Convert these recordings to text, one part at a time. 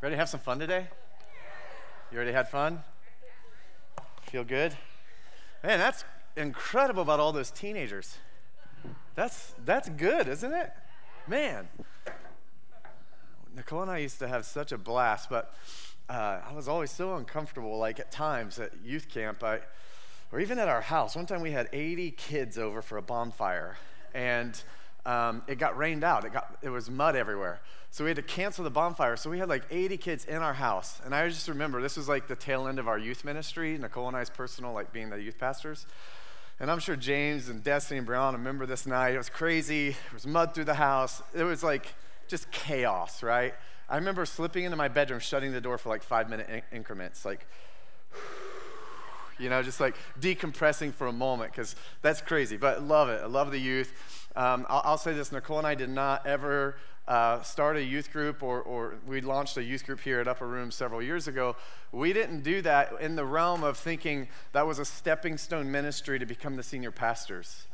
Ready to have some fun today? You already had fun? Feel good? Man, that's incredible about all those teenagers. That's, that's good, isn't it? Man. Nicole and I used to have such a blast, but uh, I was always so uncomfortable, like at times at youth camp, I, or even at our house. One time we had 80 kids over for a bonfire, and um, it got rained out. It, got, it was mud everywhere. So we had to cancel the bonfire. So we had like 80 kids in our house. And I just remember this was like the tail end of our youth ministry, Nicole and I's personal, like being the youth pastors. And I'm sure James and Destiny and Brown remember this night. It was crazy. There was mud through the house. It was like just chaos, right? I remember slipping into my bedroom, shutting the door for like five minute in- increments, like, you know, just like decompressing for a moment because that's crazy. But love it. I love the youth. Um, I'll, I'll, say this Nicole and I did not ever uh, start a youth group, or, or we launched a youth group here at Upper Room several years ago. We didn't do that in the realm of thinking that was a stepping stone ministry to become the senior pastors.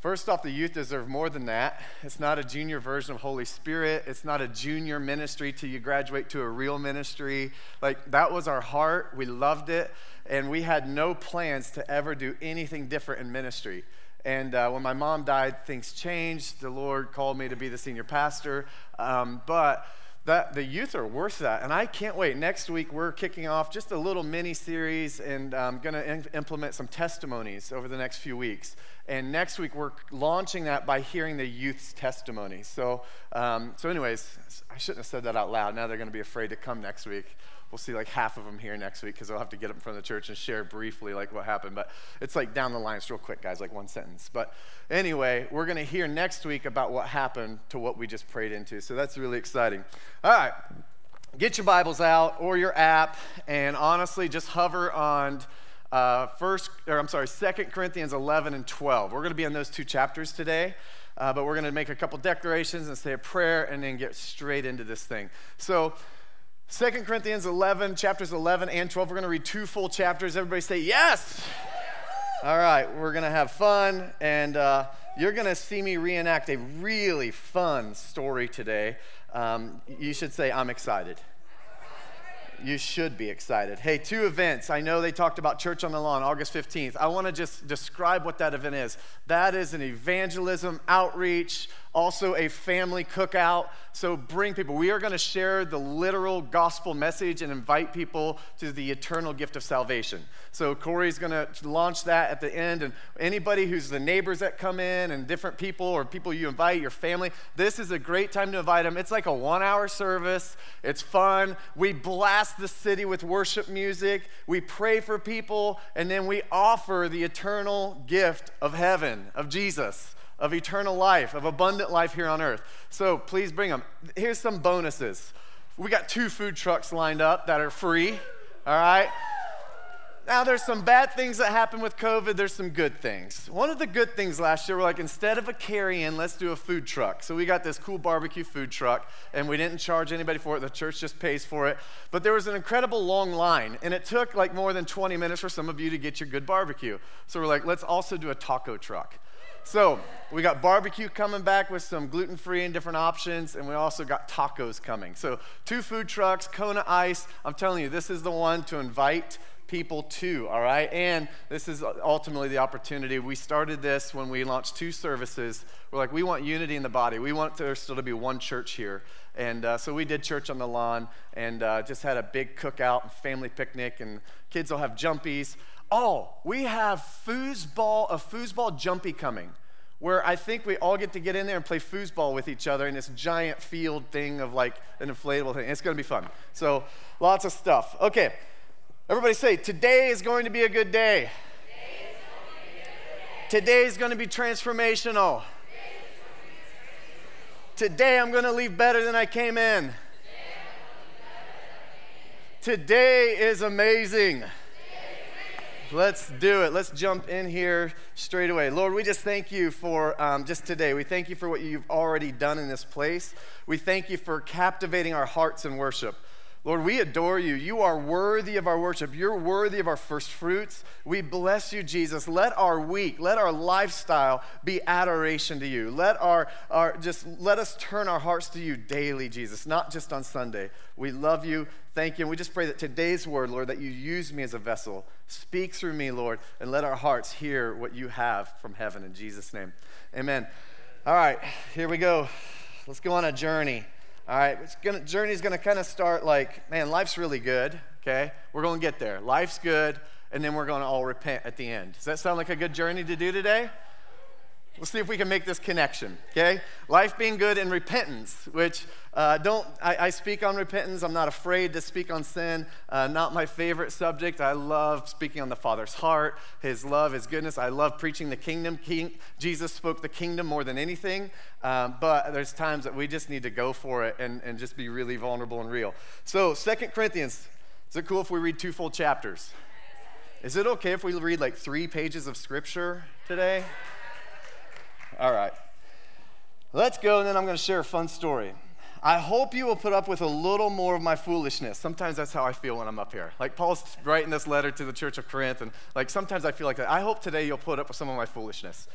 First off, the youth deserve more than that. It's not a junior version of Holy Spirit. It's not a junior ministry till you graduate to a real ministry. Like, that was our heart. We loved it. And we had no plans to ever do anything different in ministry. And uh, when my mom died, things changed. The Lord called me to be the senior pastor. Um, but that, the youth are worth that. And I can't wait. Next week, we're kicking off just a little mini series and I'm going to implement some testimonies over the next few weeks. And next week, we're launching that by hearing the youth's testimony. So, um, so anyways, I shouldn't have said that out loud. Now they're going to be afraid to come next week we'll see like half of them here next week because I'll have to get up in front of the church and share briefly like what happened. But it's like down the line, it's real quick, guys, like one sentence. But anyway, we're going to hear next week about what happened to what we just prayed into. So that's really exciting. All right, get your Bibles out or your app, and honestly, just hover on. Uh, first, or I'm sorry, Second Corinthians 11 and 12. We're going to be in those two chapters today. Uh, but we're going to make a couple declarations and say a prayer and then get straight into this thing. So, Second Corinthians 11, chapters 11 and 12. We're going to read two full chapters. Everybody say yes. All right, we're going to have fun, and uh, you're going to see me reenact a really fun story today. Um, you should say, I'm excited. You should be excited. Hey, two events. I know they talked about Church on the Lawn, August 15th. I want to just describe what that event is. That is an evangelism outreach also a family cookout. So bring people. We are going to share the literal gospel message and invite people to the eternal gift of salvation. So Corey's going to launch that at the end. And anybody who's the neighbors that come in and different people or people you invite, your family, this is a great time to invite them. It's like a one hour service. It's fun. We blast the city with worship music. We pray for people. And then we offer the eternal gift of heaven, of Jesus of eternal life, of abundant life here on earth. So please bring them. Here's some bonuses. We got two food trucks lined up that are free, all right? Now, there's some bad things that happen with COVID, there's some good things. One of the good things last year, we're like, instead of a carry in, let's do a food truck. So we got this cool barbecue food truck, and we didn't charge anybody for it. The church just pays for it. But there was an incredible long line, and it took like more than 20 minutes for some of you to get your good barbecue. So we're like, let's also do a taco truck. So we got barbecue coming back with some gluten free and different options, and we also got tacos coming. So two food trucks, Kona Ice. I'm telling you, this is the one to invite people to, all right? And this is ultimately the opportunity. We started this when we launched two services. We're like, we want unity in the body. We want there still to be one church here. And uh, so we did church on the lawn and uh, just had a big cookout and family picnic, and kids will have jumpies. Oh, we have foosball, a foosball jumpy coming, where I think we all get to get in there and play foosball with each other in this giant field thing of like an inflatable thing. It's going to be fun. So, lots of stuff. Okay, everybody say, today is going to be a good day. Today is going to be transformational. Today I'm going to leave better than I came in. Today is amazing. Let's do it. Let's jump in here straight away. Lord, we just thank you for um, just today. We thank you for what you've already done in this place. We thank you for captivating our hearts in worship. Lord, we adore you. You are worthy of our worship. You're worthy of our first fruits. We bless you, Jesus. Let our week, let our lifestyle be adoration to you. Let our, our just let us turn our hearts to you daily, Jesus, not just on Sunday. We love you. Thank you. And we just pray that today's word, Lord, that you use me as a vessel. Speak through me, Lord, and let our hearts hear what you have from heaven in Jesus' name. Amen. All right, here we go. Let's go on a journey. All right, it's gonna, journey's gonna kind of start like, man, life's really good, okay? We're gonna get there. Life's good, and then we're gonna all repent at the end. Does that sound like a good journey to do today? We'll see if we can make this connection, okay? Life being good and repentance, which uh, don't, I, I, speak on repentance. I'm not afraid to speak on sin. Uh, not my favorite subject. I love speaking on the Father's heart, His love, His goodness. I love preaching the kingdom. King, Jesus spoke the kingdom more than anything. Um, but there's times that we just need to go for it and, and just be really vulnerable and real. So, Second Corinthians, is it cool if we read two full chapters? Is it okay if we read like three pages of scripture today? All right. Let's go, and then I'm going to share a fun story. I hope you will put up with a little more of my foolishness. Sometimes that's how I feel when I'm up here. Like Paul's writing this letter to the church of Corinth, and like sometimes I feel like that. I hope today you'll put up with some of my foolishness.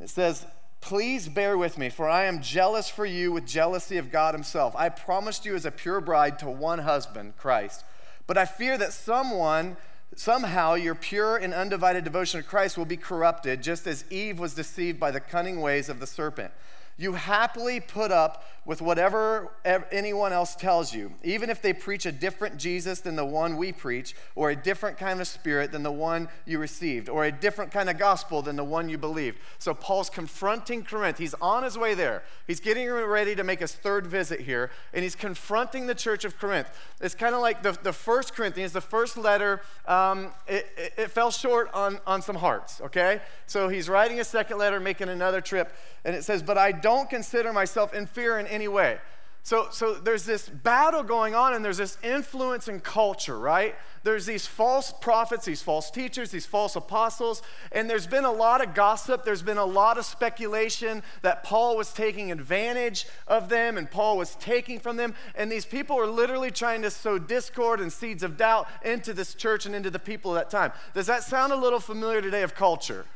It says, Please bear with me, for I am jealous for you with jealousy of God Himself. I promised you as a pure bride to one husband, Christ. But I fear that someone, somehow, your pure and undivided devotion to Christ will be corrupted, just as Eve was deceived by the cunning ways of the serpent. You happily put up with whatever anyone else tells you, even if they preach a different Jesus than the one we preach, or a different kind of spirit than the one you received, or a different kind of gospel than the one you believed. So Paul's confronting Corinth. He's on his way there. He's getting ready to make his third visit here, and he's confronting the church of Corinth. It's kind of like the, the first Corinthians, the first letter, um, it, it, it fell short on, on some hearts, okay? So he's writing a second letter, making another trip, and it says, But I don't consider myself inferior in any way. So, so there's this battle going on, and there's this influence in culture, right? There's these false prophets, these false teachers, these false apostles, and there's been a lot of gossip. There's been a lot of speculation that Paul was taking advantage of them and Paul was taking from them. And these people are literally trying to sow discord and seeds of doubt into this church and into the people at that time. Does that sound a little familiar today of culture?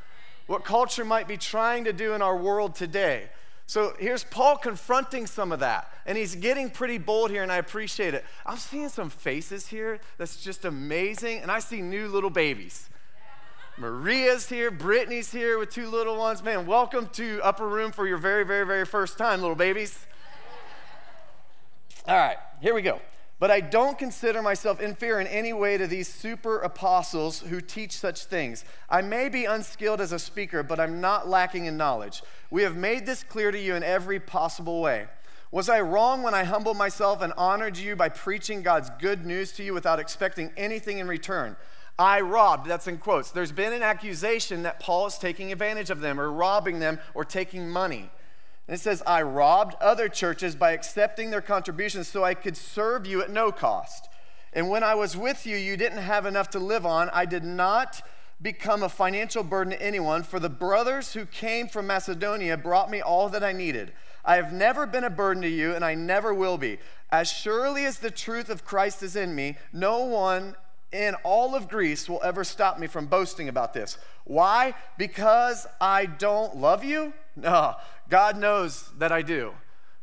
What culture might be trying to do in our world today? So here's Paul confronting some of that, and he's getting pretty bold here, and I appreciate it. I'm seeing some faces here that's just amazing, and I see new little babies. Maria's here, Brittany's here with two little ones. Man, welcome to Upper Room for your very, very, very first time, little babies. All right, here we go. But I don't consider myself inferior in any way to these super apostles who teach such things. I may be unskilled as a speaker, but I'm not lacking in knowledge. We have made this clear to you in every possible way. Was I wrong when I humbled myself and honored you by preaching God's good news to you without expecting anything in return? I robbed, that's in quotes. There's been an accusation that Paul is taking advantage of them or robbing them or taking money. And it says, I robbed other churches by accepting their contributions so I could serve you at no cost. And when I was with you, you didn't have enough to live on. I did not become a financial burden to anyone, for the brothers who came from Macedonia brought me all that I needed. I have never been a burden to you, and I never will be. As surely as the truth of Christ is in me, no one in all of Greece will ever stop me from boasting about this. Why? Because I don't love you? No, God knows that I do.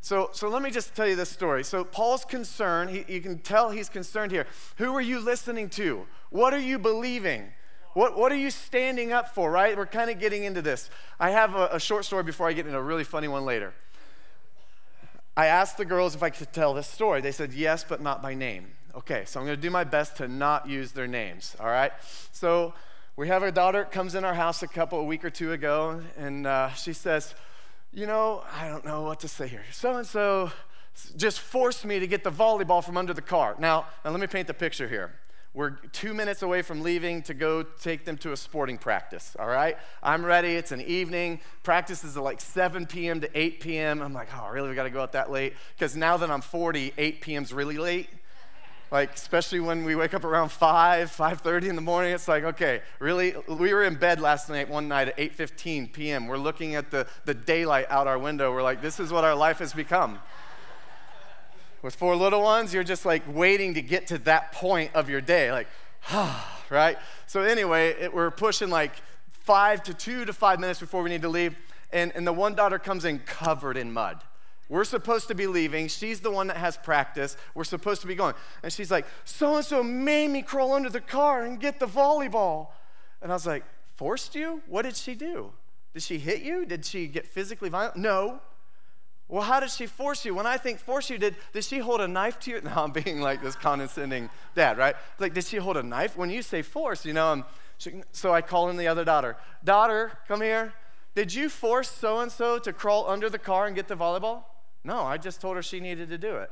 So, so let me just tell you this story. So, Paul's concern, he, you can tell he's concerned here. Who are you listening to? What are you believing? What, what are you standing up for, right? We're kind of getting into this. I have a, a short story before I get into a really funny one later. I asked the girls if I could tell this story. They said yes, but not by name. Okay, so I'm going to do my best to not use their names, all right? So we have a daughter comes in our house a couple, a week or two ago, and uh, she says, you know, I don't know what to say here. So and so just forced me to get the volleyball from under the car. Now, now, let me paint the picture here. We're two minutes away from leaving to go take them to a sporting practice, all right? I'm ready. It's an evening. Practice is like 7 p.m. to 8 p.m. I'm like, oh, really? We got to go out that late? Because now that I'm 40, 8 p.m. is really late like especially when we wake up around 5 5.30 in the morning it's like okay really we were in bed last night one night at 8.15 p.m we're looking at the, the daylight out our window we're like this is what our life has become With four little ones, you're just like waiting to get to that point of your day, like, right? So, anyway, it, we're pushing like five to two to five minutes before we need to leave. And, and the one daughter comes in covered in mud. We're supposed to be leaving. She's the one that has practice. We're supposed to be going. And she's like, so and so made me crawl under the car and get the volleyball. And I was like, forced you? What did she do? Did she hit you? Did she get physically violent? No. Well, how did she force you? When I think force you, did, did she hold a knife to you? Now I'm being like this condescending dad, right? Like, did she hold a knife? When you say force, you know, um, she, so I call in the other daughter. Daughter, come here. Did you force so and so to crawl under the car and get the volleyball? No, I just told her she needed to do it.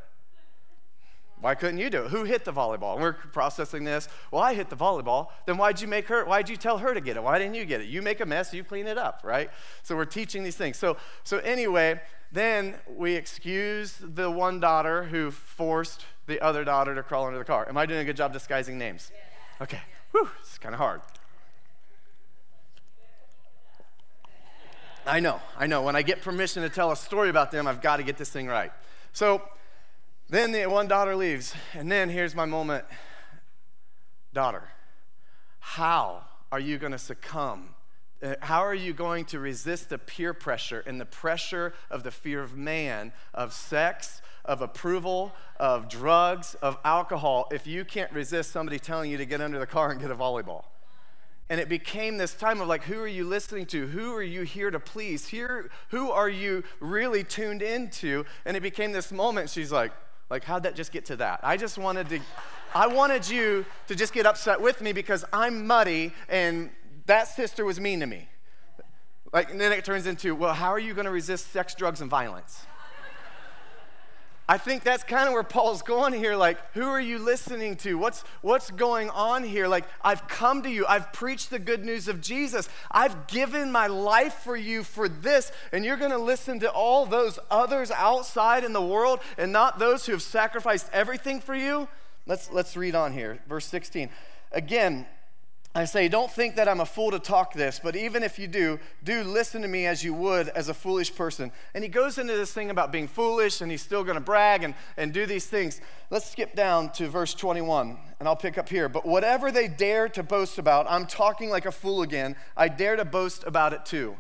Why couldn't you do it? Who hit the volleyball? we're processing this. Well, I hit the volleyball. Then why'd you make her? Why'd you tell her to get it? Why didn't you get it? You make a mess, you clean it up, right? So we're teaching these things. So, so anyway, then we excuse the one daughter who forced the other daughter to crawl under the car. Am I doing a good job disguising names? Okay. Whew, it's kind of hard. I know, I know. When I get permission to tell a story about them, I've got to get this thing right. So then the one daughter leaves, and then here's my moment daughter, how are you going to succumb? Uh, how are you going to resist the peer pressure and the pressure of the fear of man, of sex, of approval, of drugs, of alcohol, if you can't resist somebody telling you to get under the car and get a volleyball? And it became this time of like, who are you listening to? Who are you here to please? Here, who are you really tuned into? And it became this moment. She's like, like, how'd that just get to that? I just wanted to, I wanted you to just get upset with me because I'm muddy and that sister was mean to me. Like, and then it turns into, well, how are you going to resist sex, drugs, and violence? I think that's kind of where Paul's going here. Like, who are you listening to? What's, what's going on here? Like, I've come to you. I've preached the good news of Jesus. I've given my life for you for this. And you're going to listen to all those others outside in the world and not those who have sacrificed everything for you? Let's, let's read on here. Verse 16. Again, I say, don't think that I'm a fool to talk this, but even if you do, do listen to me as you would as a foolish person. And he goes into this thing about being foolish and he's still going to brag and, and do these things. Let's skip down to verse 21 and I'll pick up here. But whatever they dare to boast about, I'm talking like a fool again. I dare to boast about it too.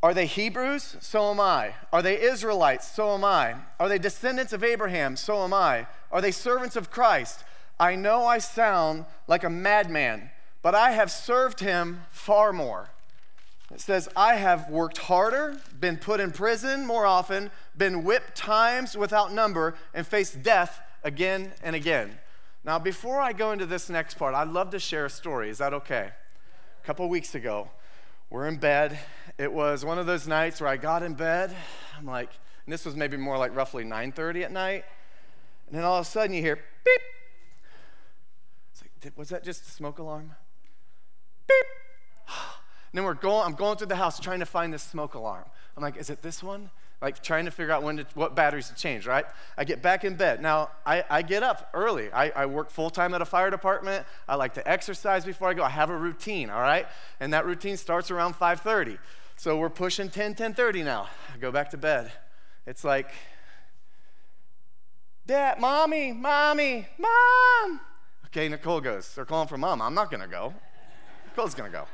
Are they Hebrews? So am I. Are they Israelites? So am I. Are they descendants of Abraham? So am I. Are they servants of Christ? I know I sound like a madman but I have served him far more. It says, I have worked harder, been put in prison more often, been whipped times without number, and faced death again and again. Now, before I go into this next part, I'd love to share a story. Is that okay? A couple weeks ago, we're in bed. It was one of those nights where I got in bed. I'm like, and this was maybe more like roughly 9:30 at night. And then all of a sudden you hear beep. It's like, was that just a smoke alarm? Beep. And then we're going, I'm going through the house trying to find this smoke alarm. I'm like, is it this one? Like trying to figure out when to, what batteries to change, right? I get back in bed. Now, I, I get up early. I, I work full time at a fire department. I like to exercise before I go. I have a routine, all right? And that routine starts around 5.30. So we're pushing 10, 10.30 now. I go back to bed. It's like, Dad, mommy, mommy, mom. Okay, Nicole goes, they're calling for mom. I'm not gonna go. Nicole's gonna go.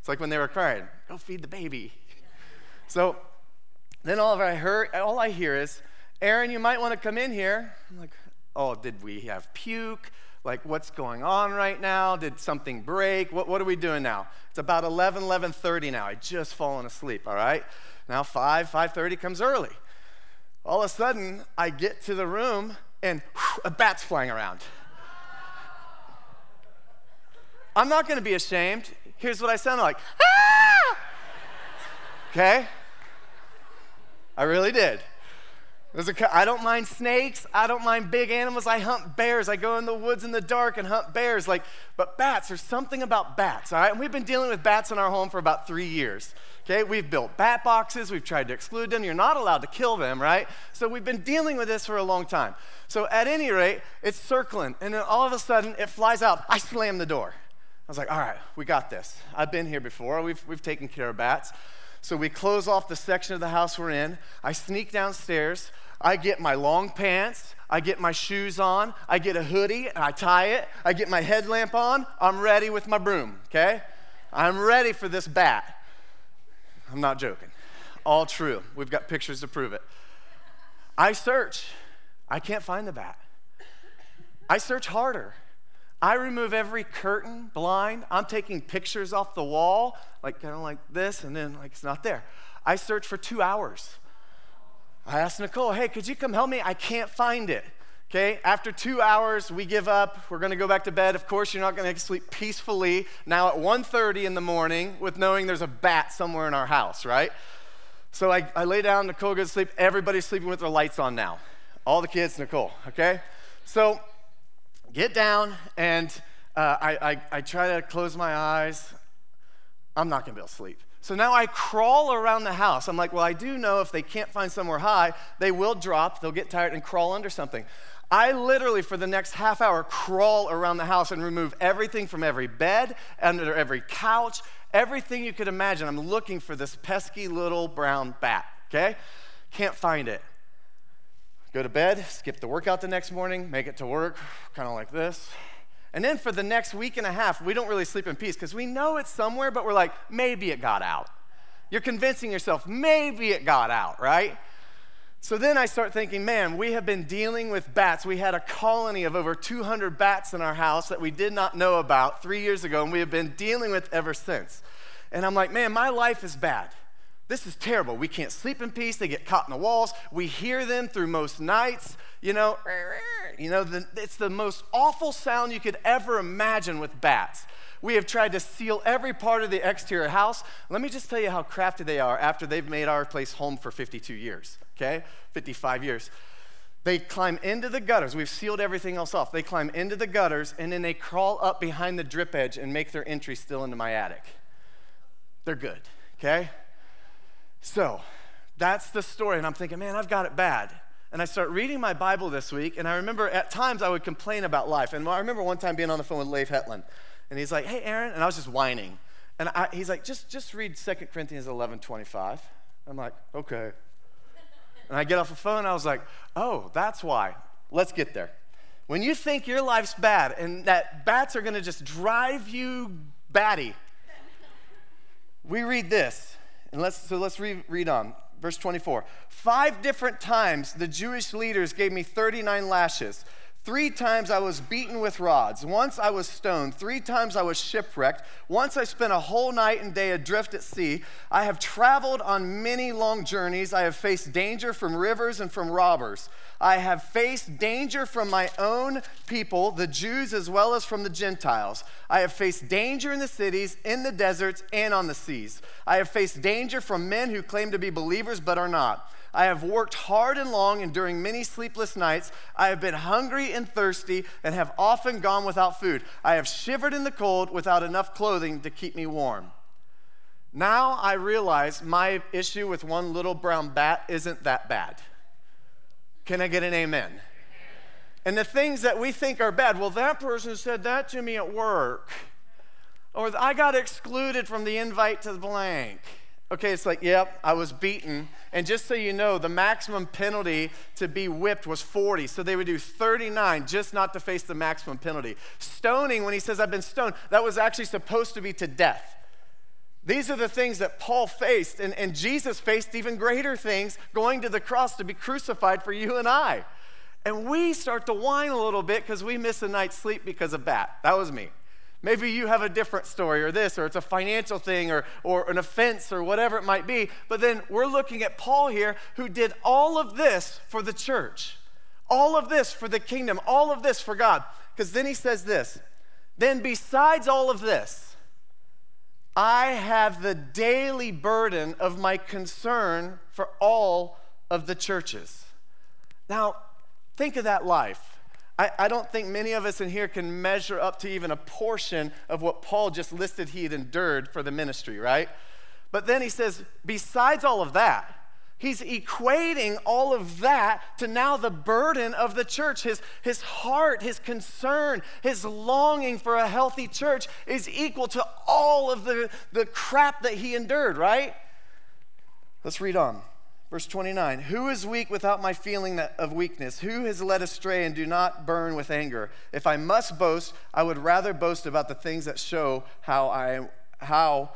It's like when they were crying, go feed the baby. So then all I heard, all I hear is, Aaron, you might want to come in here. I'm like, oh, did we have puke? Like, what's going on right now? Did something break? What, what are we doing now? It's about 11, 11.30 now. I just fallen asleep, all right? Now 5, 5.30 comes early. All of a sudden, I get to the room and whew, a bat's flying around. I'm not going to be ashamed. Here's what I sound like. Ah! Okay? I really did. A, I don't mind snakes. I don't mind big animals. I hunt bears. I go in the woods in the dark and hunt bears. Like, but bats, there's something about bats, all right? And we've been dealing with bats in our home for about three years. Okay, we've built bat boxes. We've tried to exclude them. You're not allowed to kill them, right? So we've been dealing with this for a long time. So at any rate, it's circling, and then all of a sudden it flies out. I slam the door. I was like, all right, we got this. I've been here before. We've, we've taken care of bats. So we close off the section of the house we're in. I sneak downstairs. I get my long pants, I get my shoes on, I get a hoodie, and I tie it, I get my headlamp on, I'm ready with my broom, okay? I'm ready for this bat. I'm not joking. All true. We've got pictures to prove it. I search, I can't find the bat. I search harder. I remove every curtain, blind. I'm taking pictures off the wall, like kind of like this, and then like it's not there. I search for two hours. I asked Nicole, hey, could you come help me? I can't find it. Okay, after two hours, we give up. We're gonna go back to bed. Of course, you're not gonna sleep peacefully now at 1.30 in the morning with knowing there's a bat somewhere in our house, right? So I, I lay down, Nicole goes to sleep. Everybody's sleeping with their lights on now. All the kids, Nicole, okay? So get down, and uh, I, I, I try to close my eyes. I'm not gonna be able to sleep. So now I crawl around the house. I'm like, well, I do know if they can't find somewhere high, they will drop, they'll get tired and crawl under something. I literally, for the next half hour, crawl around the house and remove everything from every bed, under every couch, everything you could imagine. I'm looking for this pesky little brown bat, okay? Can't find it. Go to bed, skip the workout the next morning, make it to work, kind of like this. And then for the next week and a half, we don't really sleep in peace because we know it's somewhere, but we're like, maybe it got out. You're convincing yourself, maybe it got out, right? So then I start thinking, man, we have been dealing with bats. We had a colony of over 200 bats in our house that we did not know about three years ago, and we have been dealing with ever since. And I'm like, man, my life is bad. This is terrible. We can't sleep in peace. They get caught in the walls. We hear them through most nights. You know, you know, the, it's the most awful sound you could ever imagine with bats. We have tried to seal every part of the exterior house. Let me just tell you how crafty they are after they've made our place home for 52 years, okay? 55 years. They climb into the gutters. We've sealed everything else off. They climb into the gutters and then they crawl up behind the drip edge and make their entry still into my attic. They're good, okay? So that's the story. And I'm thinking, man, I've got it bad. And I start reading my Bible this week, and I remember at times I would complain about life. And I remember one time being on the phone with Leif Hetland, and he's like, hey, Aaron, and I was just whining. And I, he's like, just, just read 2 Corinthians 11 25. I'm like, okay. And I get off the phone, I was like, oh, that's why. Let's get there. When you think your life's bad and that bats are gonna just drive you batty, we read this. And let's, so let's read, read on. Verse 24. Five different times the Jewish leaders gave me 39 lashes. Three times I was beaten with rods. Once I was stoned. Three times I was shipwrecked. Once I spent a whole night and day adrift at sea. I have traveled on many long journeys. I have faced danger from rivers and from robbers. I have faced danger from my own people, the Jews, as well as from the Gentiles. I have faced danger in the cities, in the deserts, and on the seas. I have faced danger from men who claim to be believers but are not. I have worked hard and long, and during many sleepless nights, I have been hungry and thirsty, and have often gone without food. I have shivered in the cold without enough clothing to keep me warm. Now I realize my issue with one little brown bat isn't that bad. Can I get an amen? And the things that we think are bad, well, that person said that to me at work. Or I got excluded from the invite to the blank. Okay, it's like, yep, I was beaten. And just so you know, the maximum penalty to be whipped was 40. So they would do 39 just not to face the maximum penalty. Stoning, when he says, I've been stoned, that was actually supposed to be to death. These are the things that Paul faced, and, and Jesus faced even greater things going to the cross to be crucified for you and I. And we start to whine a little bit because we miss a night's sleep because of that. That was me. Maybe you have a different story or this, or it's a financial thing or, or an offense or whatever it might be. But then we're looking at Paul here who did all of this for the church, all of this for the kingdom, all of this for God. Because then he says this then, besides all of this, I have the daily burden of my concern for all of the churches. Now, think of that life. I, I don't think many of us in here can measure up to even a portion of what Paul just listed he had endured for the ministry, right? But then he says, besides all of that, he's equating all of that to now the burden of the church. His, his heart, his concern, his longing for a healthy church is equal to all of the, the crap that he endured, right? Let's read on. Verse 29 Who is weak without my feeling of weakness? Who has led astray and do not burn with anger? If I must boast, I would rather boast about the things that show how, I, how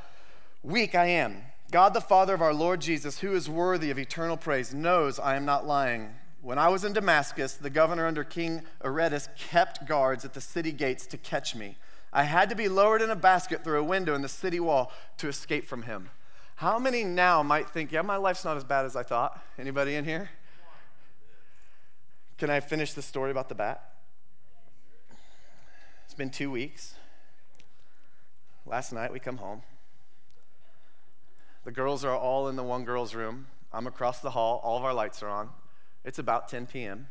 weak I am. God, the Father of our Lord Jesus, who is worthy of eternal praise, knows I am not lying. When I was in Damascus, the governor under King Aretas kept guards at the city gates to catch me. I had to be lowered in a basket through a window in the city wall to escape from him. How many now might think, yeah, my life's not as bad as I thought? Anybody in here? Can I finish the story about the bat? It's been two weeks. Last night we come home. The girls are all in the one girl's room. I'm across the hall. All of our lights are on. It's about 10 p.m.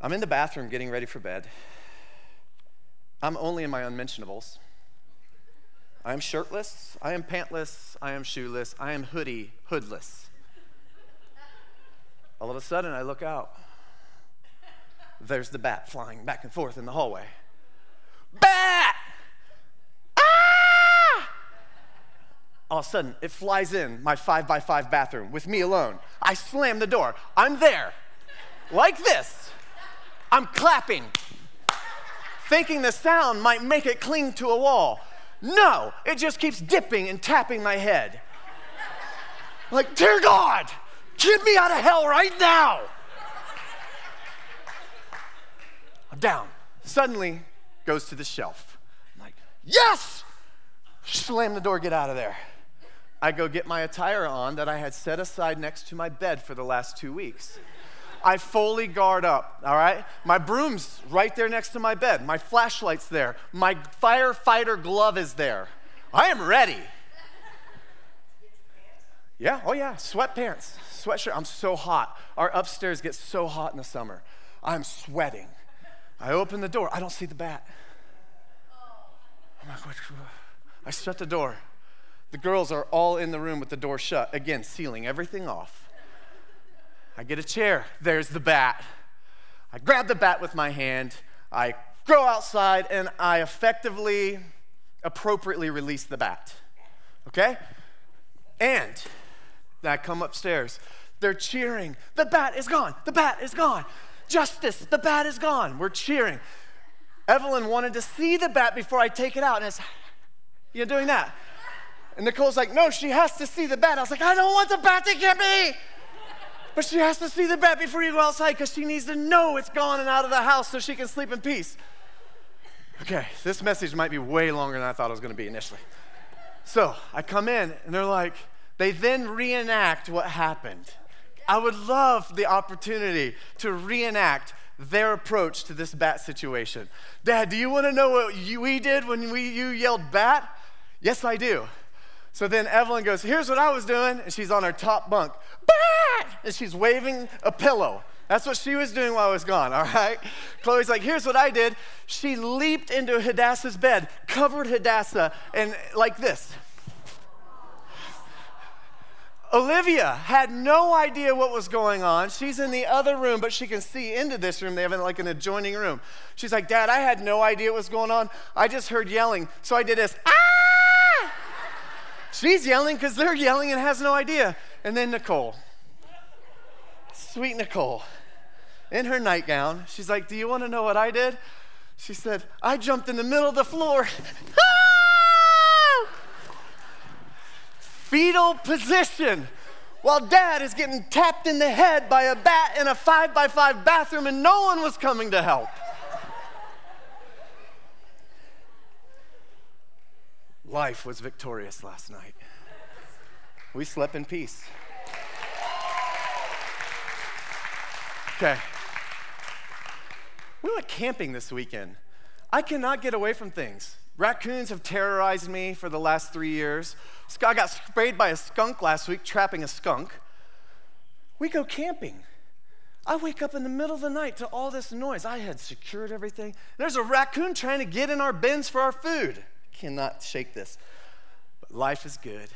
I'm in the bathroom getting ready for bed. I'm only in my unmentionables. I am shirtless, I am pantless, I am shoeless, I am hoodie, hoodless. All of a sudden, I look out. There's the bat flying back and forth in the hallway. Bat! Ah! All of a sudden, it flies in my five by five bathroom with me alone. I slam the door. I'm there, like this. I'm clapping, thinking the sound might make it cling to a wall. No, it just keeps dipping and tapping my head. Like, dear God, get me out of hell right now. I'm down. Suddenly goes to the shelf. I'm like, yes! Slam the door, get out of there. I go get my attire on that I had set aside next to my bed for the last two weeks. I fully guard up, all right? My broom's right there next to my bed. My flashlight's there. My firefighter glove is there. I am ready. Yeah, oh yeah, sweatpants, sweatshirt. I'm so hot. Our upstairs gets so hot in the summer. I'm sweating. I open the door. I don't see the bat. Like, I shut the door. The girls are all in the room with the door shut, again, sealing everything off. I get a chair. There's the bat. I grab the bat with my hand. I go outside and I effectively, appropriately release the bat. Okay? And I come upstairs. They're cheering. The bat is gone. The bat is gone. Justice, the bat is gone. We're cheering. Evelyn wanted to see the bat before I take it out. And it's, you're doing that. And Nicole's like, no, she has to see the bat. I was like, I don't want the bat to get me. But she has to see the bat before you go outside because she needs to know it's gone and out of the house so she can sleep in peace. Okay, this message might be way longer than I thought it was going to be initially. So I come in and they're like, they then reenact what happened. I would love the opportunity to reenact their approach to this bat situation. Dad, do you want to know what you, we did when we, you yelled bat? Yes, I do. So then Evelyn goes, Here's what I was doing. And she's on her top bunk. Bah! And she's waving a pillow. That's what she was doing while I was gone, all right? Chloe's like, Here's what I did. She leaped into Hadassah's bed, covered Hadassah, and like this. Olivia had no idea what was going on. She's in the other room, but she can see into this room. They have like an adjoining room. She's like, Dad, I had no idea what was going on. I just heard yelling. So I did this. Ah! She's yelling because they're yelling and has no idea. And then Nicole, sweet Nicole, in her nightgown, she's like, Do you want to know what I did? She said, I jumped in the middle of the floor. Fetal position while dad is getting tapped in the head by a bat in a five by five bathroom and no one was coming to help. Life was victorious last night. We slept in peace. Okay. We went camping this weekend. I cannot get away from things. Raccoons have terrorized me for the last three years. I got sprayed by a skunk last week, trapping a skunk. We go camping. I wake up in the middle of the night to all this noise. I had secured everything. There's a raccoon trying to get in our bins for our food cannot shake this. But life is good.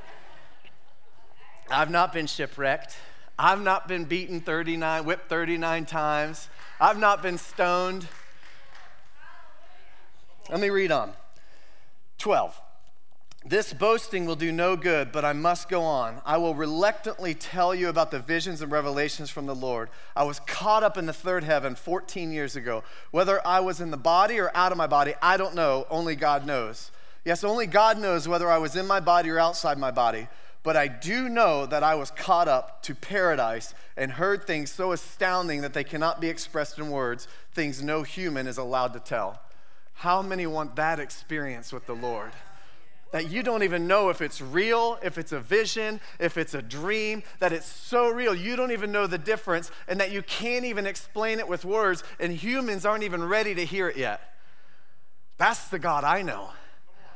I've not been shipwrecked. I've not been beaten 39, whipped 39 times. I've not been stoned. Let me read on. 12. This boasting will do no good, but I must go on. I will reluctantly tell you about the visions and revelations from the Lord. I was caught up in the third heaven 14 years ago. Whether I was in the body or out of my body, I don't know. Only God knows. Yes, only God knows whether I was in my body or outside my body. But I do know that I was caught up to paradise and heard things so astounding that they cannot be expressed in words, things no human is allowed to tell. How many want that experience with the Lord? That you don't even know if it's real, if it's a vision, if it's a dream, that it's so real, you don't even know the difference, and that you can't even explain it with words, and humans aren't even ready to hear it yet. That's the God I know.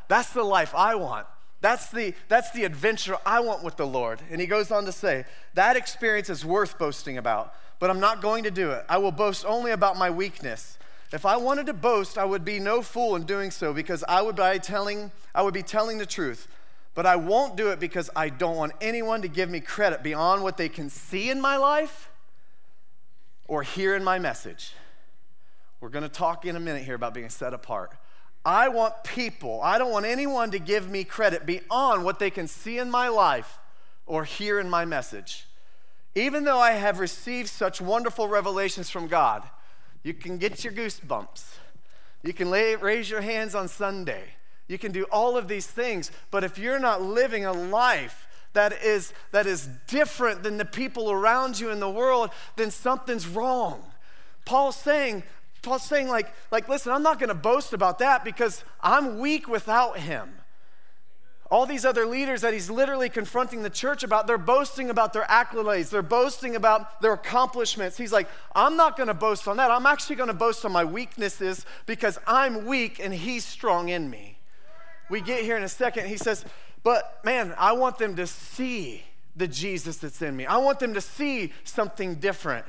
That's the life I want. That's the, that's the adventure I want with the Lord. And he goes on to say, that experience is worth boasting about, but I'm not going to do it. I will boast only about my weakness. If I wanted to boast, I would be no fool in doing so because I would be telling, I would be telling the truth. But I won't do it because I don't want anyone to give me credit beyond what they can see in my life or hear in my message. We're going to talk in a minute here about being set apart. I want people, I don't want anyone to give me credit beyond what they can see in my life or hear in my message. Even though I have received such wonderful revelations from God, you can get your goosebumps. You can lay, raise your hands on Sunday. You can do all of these things. But if you're not living a life that is, that is different than the people around you in the world, then something's wrong. Paul's saying, Paul's saying, like, like listen, I'm not going to boast about that because I'm weak without him. All these other leaders that he's literally confronting the church about, they're boasting about their accolades, they're boasting about their accomplishments. He's like, I'm not gonna boast on that. I'm actually gonna boast on my weaknesses because I'm weak and he's strong in me. We get here in a second. He says, But man, I want them to see the Jesus that's in me. I want them to see something different.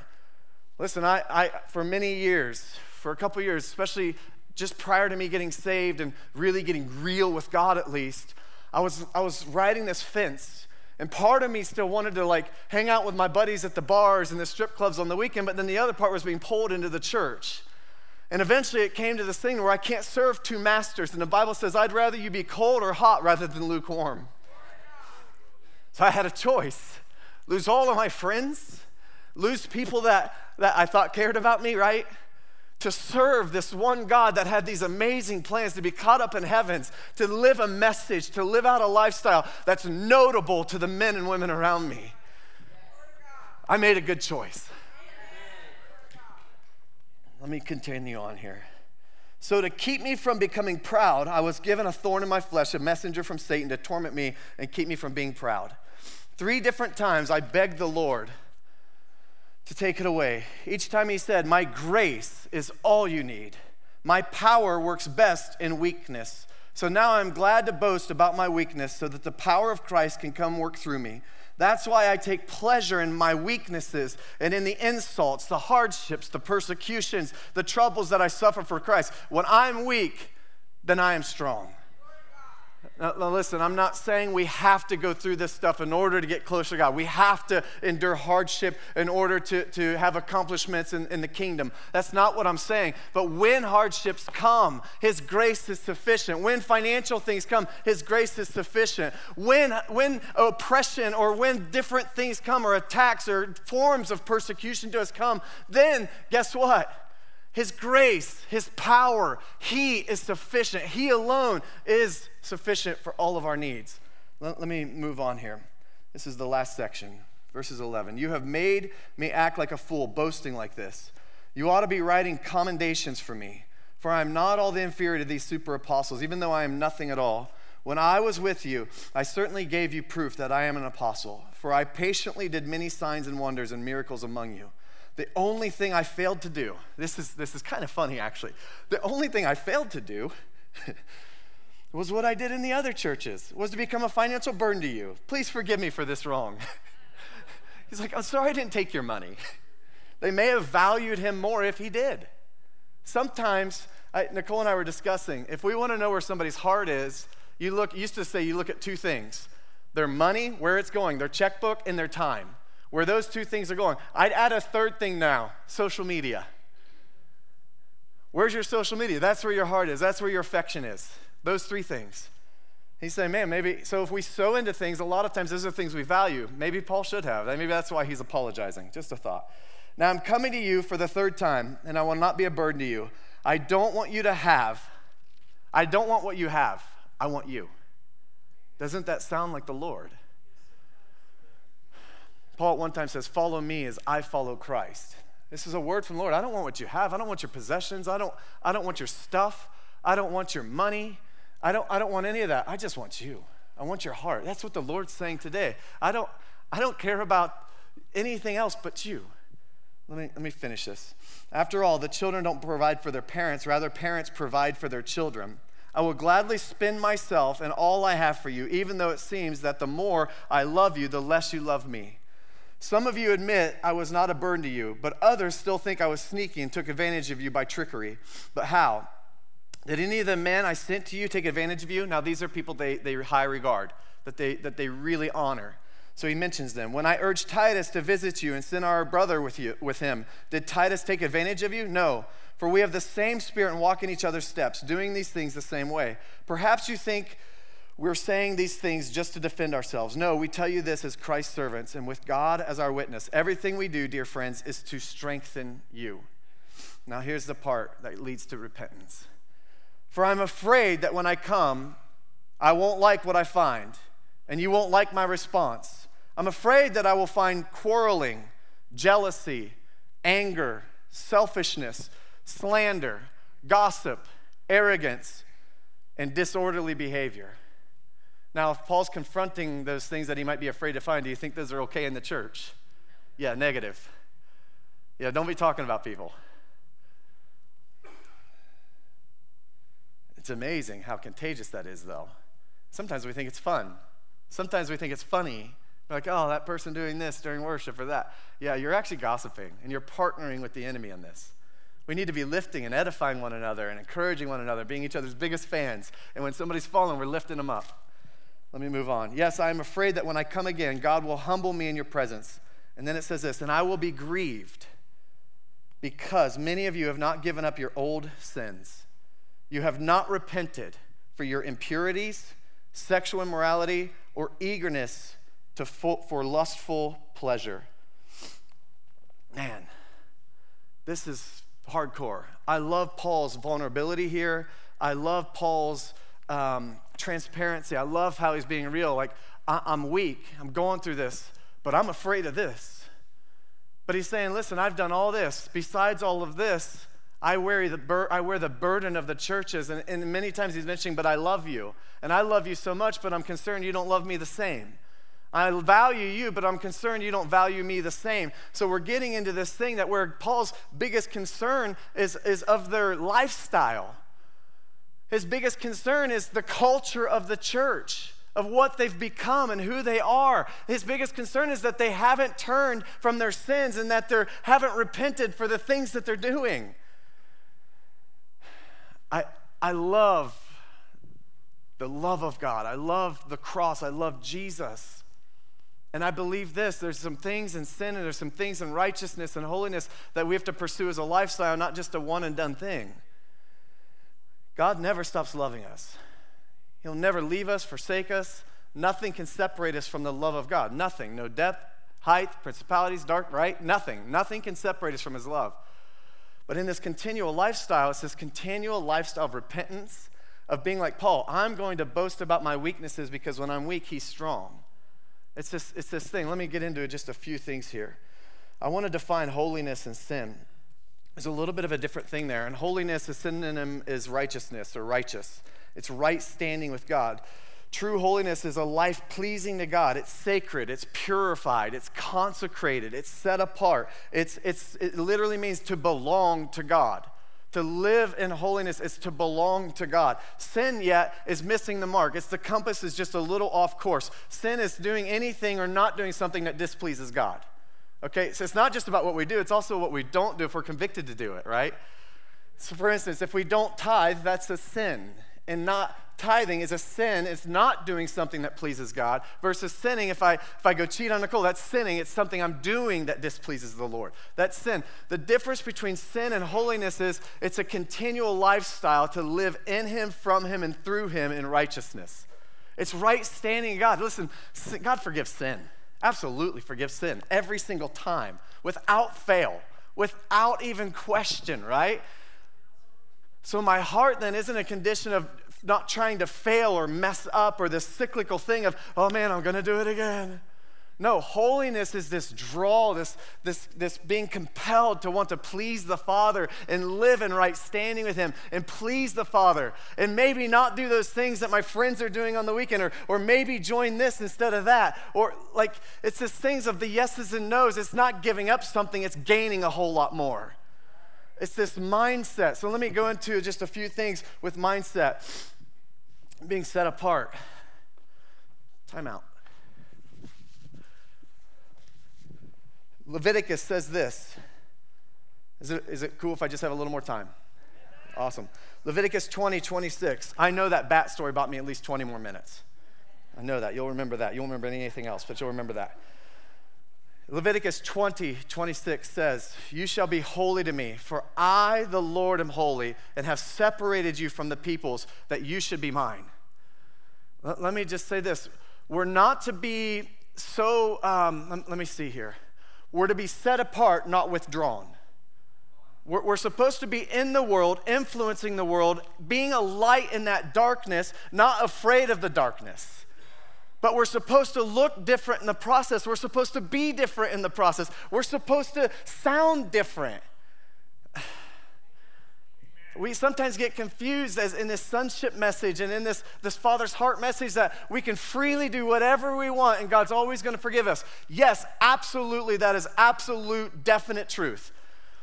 Listen, I, I for many years, for a couple years, especially just prior to me getting saved and really getting real with God at least, I was, I was riding this fence. And part of me still wanted to like hang out with my buddies at the bars and the strip clubs on the weekend, but then the other part was being pulled into the church. And eventually it came to this thing where I can't serve two masters. And the Bible says, I'd rather you be cold or hot rather than lukewarm. So I had a choice lose all of my friends, lose people that, that I thought cared about me, right? To serve this one God that had these amazing plans to be caught up in heavens, to live a message, to live out a lifestyle that's notable to the men and women around me. I made a good choice. Let me continue on here. So, to keep me from becoming proud, I was given a thorn in my flesh, a messenger from Satan to torment me and keep me from being proud. Three different times I begged the Lord to take it away. Each time he said, My grace is all you need. My power works best in weakness. So now I'm glad to boast about my weakness so that the power of Christ can come work through me. That's why I take pleasure in my weaknesses and in the insults, the hardships, the persecutions, the troubles that I suffer for Christ. When I'm weak, then I am strong. Now, now, listen, I'm not saying we have to go through this stuff in order to get closer to God. We have to endure hardship in order to, to have accomplishments in, in the kingdom. That's not what I'm saying. But when hardships come, His grace is sufficient. When financial things come, His grace is sufficient. When, when oppression or when different things come, or attacks or forms of persecution to us come, then guess what? His grace, His power, He is sufficient. He alone is sufficient for all of our needs. Let, let, me move on here. This is the last section, verses 11. You have made me act like a fool, boasting like this. You ought to be writing commendations for me, for I am not all the inferior to these super apostles, even though I am nothing at all. When I was with you, I certainly gave you proof that I am an apostle, for I patiently did many signs and wonders and miracles among you. The only thing I failed to do, this is, this is kind of funny actually. The only thing I failed to do was what I did in the other churches, was to become a financial burden to you. Please forgive me for this wrong. He's like, I'm sorry I didn't take your money. They may have valued him more if he did. Sometimes, I, Nicole and I were discussing, if we want to know where somebody's heart is, you look, used to say you look at two things their money, where it's going, their checkbook, and their time where those two things are going. I'd add a third thing now social media. Where's your social media? That's where your heart is, that's where your affection is. Those three things. He's saying, man, maybe, so if we sow into things, a lot of times those are things we value. Maybe Paul should have. Maybe that's why he's apologizing. Just a thought. Now I'm coming to you for the third time, and I will not be a burden to you. I don't want you to have, I don't want what you have. I want you. Doesn't that sound like the Lord? Paul at one time says, Follow me as I follow Christ. This is a word from the Lord. I don't want what you have. I don't want your possessions. I don't, I don't want your stuff. I don't want your money. I don't, I don't want any of that. I just want you. I want your heart. That's what the Lord's saying today. I don't, I don't care about anything else but you. Let me, let me finish this. After all, the children don't provide for their parents, rather, parents provide for their children. I will gladly spend myself and all I have for you, even though it seems that the more I love you, the less you love me. Some of you admit I was not a burden to you, but others still think I was sneaky and took advantage of you by trickery. But how? Did any of the men I sent to you take advantage of you? Now, these are people they, they high regard, that they, that they really honor. So he mentions them. When I urged Titus to visit you and send our brother with, you, with him, did Titus take advantage of you? No, for we have the same spirit and walk in each other's steps, doing these things the same way. Perhaps you think we're saying these things just to defend ourselves. No, we tell you this as Christ's servants and with God as our witness. Everything we do, dear friends, is to strengthen you. Now, here's the part that leads to repentance. For I'm afraid that when I come, I won't like what I find, and you won't like my response. I'm afraid that I will find quarreling, jealousy, anger, selfishness, slander, gossip, arrogance, and disorderly behavior. Now, if Paul's confronting those things that he might be afraid to find, do you think those are okay in the church? Yeah, negative. Yeah, don't be talking about people. It's amazing how contagious that is, though. Sometimes we think it's fun. Sometimes we think it's funny. We're like, oh, that person doing this during worship or that. Yeah, you're actually gossiping and you're partnering with the enemy in this. We need to be lifting and edifying one another and encouraging one another, being each other's biggest fans. And when somebody's fallen, we're lifting them up. Let me move on. Yes, I am afraid that when I come again, God will humble me in your presence. And then it says this, and I will be grieved because many of you have not given up your old sins. You have not repented for your impurities, sexual immorality, or eagerness to fo- for lustful pleasure. Man, this is hardcore. I love Paul's vulnerability here. I love Paul's um, transparency. I love how he's being real. Like, I- I'm weak, I'm going through this, but I'm afraid of this. But he's saying, listen, I've done all this. Besides all of this, I wear the, bur- I wear the burden of the churches. And, and many times he's mentioning, but I love you. And I love you so much, but I'm concerned you don't love me the same. I value you, but I'm concerned you don't value me the same. So we're getting into this thing that where Paul's biggest concern is, is of their lifestyle. His biggest concern is the culture of the church, of what they've become and who they are. His biggest concern is that they haven't turned from their sins and that they haven't repented for the things that they're doing. I, I love the love of God. I love the cross. I love Jesus. And I believe this there's some things in sin and there's some things in righteousness and holiness that we have to pursue as a lifestyle, not just a one and done thing. God never stops loving us, He'll never leave us, forsake us. Nothing can separate us from the love of God. Nothing. No depth, height, principalities, dark, right? Nothing. Nothing can separate us from His love. But in this continual lifestyle, it's this continual lifestyle of repentance, of being like Paul. I'm going to boast about my weaknesses because when I'm weak, he's strong. It's this, it's this thing. Let me get into just a few things here. I want to define holiness and sin. There's a little bit of a different thing there. And holiness, a synonym is righteousness or righteous. It's right standing with God. True holiness is a life pleasing to God. It's sacred, it's purified, it's consecrated, it's set apart. It's, it's, it literally means to belong to God. To live in holiness is to belong to God. Sin, yet, is missing the mark. It's the compass is just a little off course. Sin is doing anything or not doing something that displeases God. Okay, so it's not just about what we do, it's also what we don't do if we're convicted to do it, right? So, for instance, if we don't tithe, that's a sin and not tithing is a sin. It's not doing something that pleases God. Versus sinning, if I if I go cheat on Nicole, that's sinning. It's something I'm doing that displeases the Lord. That's sin. The difference between sin and holiness is it's a continual lifestyle to live in Him, from Him, and through Him in righteousness. It's right standing in God. Listen, God forgives sin. Absolutely forgives sin every single time without fail, without even question, right? So my heart then isn't a condition of not trying to fail or mess up or this cyclical thing of, oh man, I'm going to do it again. No, holiness is this draw, this, this, this being compelled to want to please the Father and live in right standing with Him and please the Father. And maybe not do those things that my friends are doing on the weekend, or, or maybe join this instead of that. Or like, it's just things of the yeses and nos. It's not giving up something, it's gaining a whole lot more. It's this mindset. So let me go into just a few things with mindset being set apart. Time out. Leviticus says this. Is it, is it cool if I just have a little more time? Awesome. Leviticus 20, 26. I know that bat story bought me at least 20 more minutes. I know that. You'll remember that. You won't remember anything else, but you'll remember that. Leviticus 20, 26 says, You shall be holy to me, for I, the Lord, am holy, and have separated you from the peoples that you should be mine. Let, me just say this. We're not to be so, um, let me see here. We're to be set apart, not withdrawn. We're, we're supposed to be in the world, influencing the world, being a light in that darkness, not afraid of the darkness. But we're supposed to look different in the process. We're supposed to be different in the process. We're supposed to sound different. We sometimes get confused as in this sonship message and in this, this father's heart message that we can freely do whatever we want and God's always going to forgive us. Yes, absolutely, that is absolute, definite truth.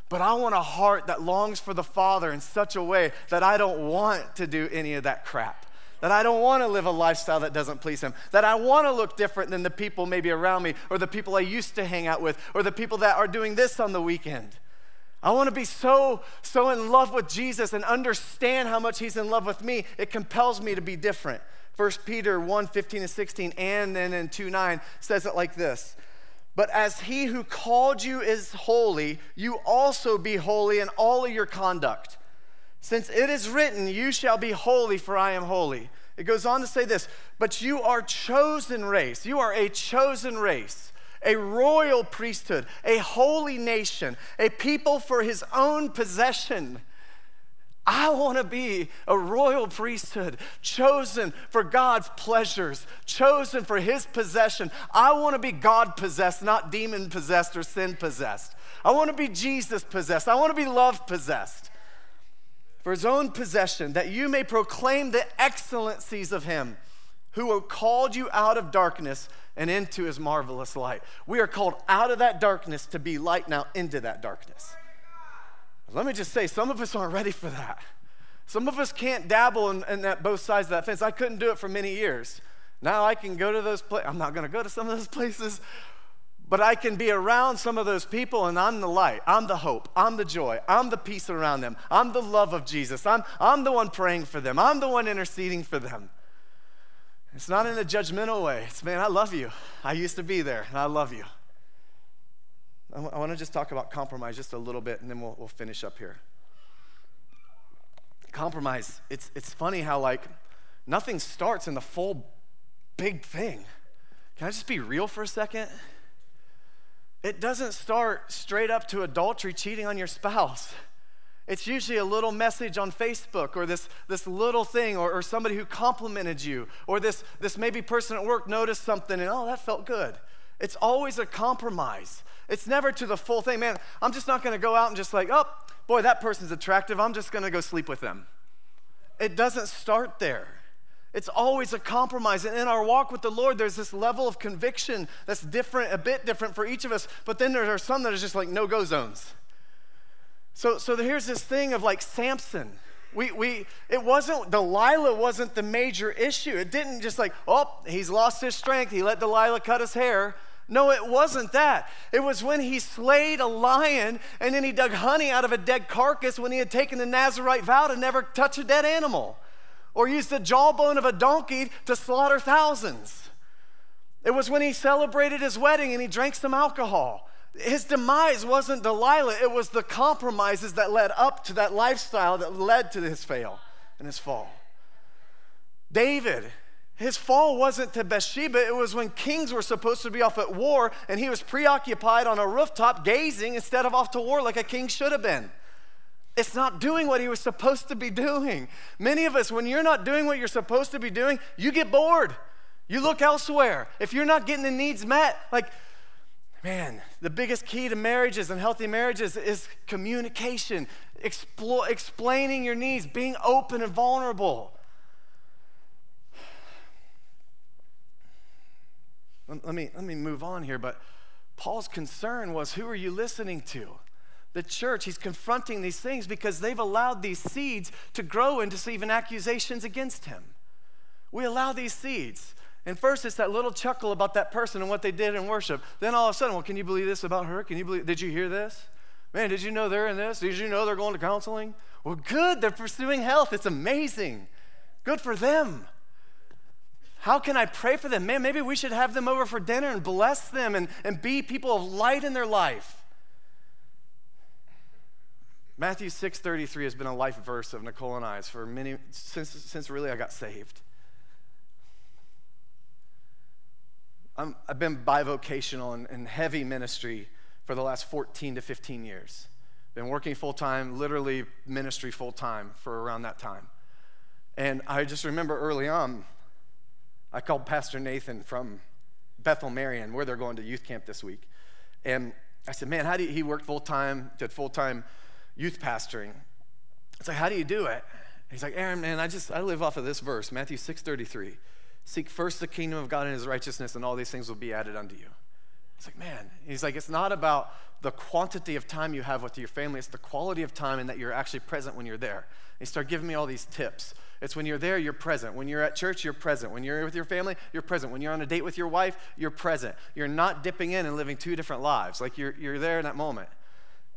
But I want a heart that longs for the Father in such a way that I don't want to do any of that crap. That I don't want to live a lifestyle that doesn't please Him. That I want to look different than the people maybe around me or the people I used to hang out with or the people that are doing this on the weekend. I want to be so, so in love with Jesus and understand how much he's in love with me. It compels me to be different. 1 Peter 1 15 and 16, and then in 2 9 says it like this But as he who called you is holy, you also be holy in all of your conduct. Since it is written, You shall be holy, for I am holy. It goes on to say this, but you are chosen race. You are a chosen race a royal priesthood, a holy nation, a people for his own possession. I want to be a royal priesthood, chosen for God's pleasures, chosen for his possession. I want to be God possessed, not demon possessed or sin possessed. I want to be Jesus possessed. I want to be love possessed for his own possession, that you may proclaim the excellencies of him who called you out of darkness and into his marvelous light. We are called out of that darkness to be light now into that darkness. Let me just say, some of us aren't ready for that. Some of us can't dabble in, in that both sides of that fence. I couldn't do it for many years. Now I can go to those places. I'm not going to go to some of those places, but I can be around some of those people and I'm the light. I'm the hope. I'm the joy. I'm the peace around them. I'm the love of Jesus. I'm, I'm the one praying for them. I'm the one interceding for them. It's not in a judgmental way. It's, man, I love you. I used to be there, and I love you. I, w- I want to just talk about compromise just a little bit, and then we'll, we'll finish up here. Compromise, it's, it's funny how, like, nothing starts in the full big thing. Can I just be real for a second? It doesn't start straight up to adultery, cheating on your spouse. It's usually a little message on Facebook or this, this little thing or, or somebody who complimented you or this, this maybe person at work noticed something and, oh, that felt good. It's always a compromise. It's never to the full thing. Man, I'm just not going to go out and just like, oh, boy, that person's attractive. I'm just going to go sleep with them. It doesn't start there. It's always a compromise. And in our walk with the Lord, there's this level of conviction that's different, a bit different for each of us. But then there are some that are just like no go zones. So, so here's this thing of like Samson. We, we, it wasn't, Delilah wasn't the major issue. It didn't just like, oh, he's lost his strength. He let Delilah cut his hair. No, it wasn't that. It was when he slayed a lion and then he dug honey out of a dead carcass when he had taken the Nazarite vow to never touch a dead animal or used the jawbone of a donkey to slaughter thousands. It was when he celebrated his wedding and he drank some alcohol. His demise wasn't Delilah, it was the compromises that led up to that lifestyle that led to his fail and his fall. David, His fall wasn't to Bathsheba, it was when kings were supposed to be off at war and he was preoccupied on a rooftop gazing instead of off to war like a king should have been. It's not doing what he was supposed to be doing. Many of us, when you're not doing what you're supposed to be doing, you get bored. You look elsewhere. If you're not getting the needs met, like, man, the biggest key to marriages and healthy marriages is communication, explaining your needs, being open and vulnerable. Let me, let me move on here, but Paul's concern was who are you listening to? The church, he's confronting these things because they've allowed these seeds to grow into even accusations against him. We allow these seeds. And first, it's that little chuckle about that person and what they did in worship. Then all of a sudden, well, can you believe this about her? Can you believe? Did you hear this? Man, did you know they're in this? Did you know they're going to counseling? Well, good. They're pursuing health. It's amazing. Good for them. How can I pray for them? Man, maybe we should have them over for dinner and bless them and, and be people of light in their life. Matthew 6:33 has been a life verse of Nicole and I's for many since since really I got saved. I have been bivocational and, and heavy ministry for the last 14 to 15 years. Been working full time, literally ministry full time for around that time. And I just remember early on, I called Pastor Nathan from Bethel Marion, where they're going to youth camp this week. And I said, Man, how do you, he worked full time, did full time youth pastoring. It's like, how do you do it? He's like, Aaron, man, I just I live off of this verse, Matthew 6:33. Seek first the kingdom of God and his righteousness, and all these things will be added unto you. It's like, man, he's like, it's not about the quantity of time you have with your family, it's the quality of time and that you're actually present when you're there. He start giving me all these tips. It's when you're there, you're present. When you're at church, you're present. When you're with your family, you're present. When you're on a date with your wife, you're present. You're not dipping in and living two different lives. Like you're, you're there in that moment.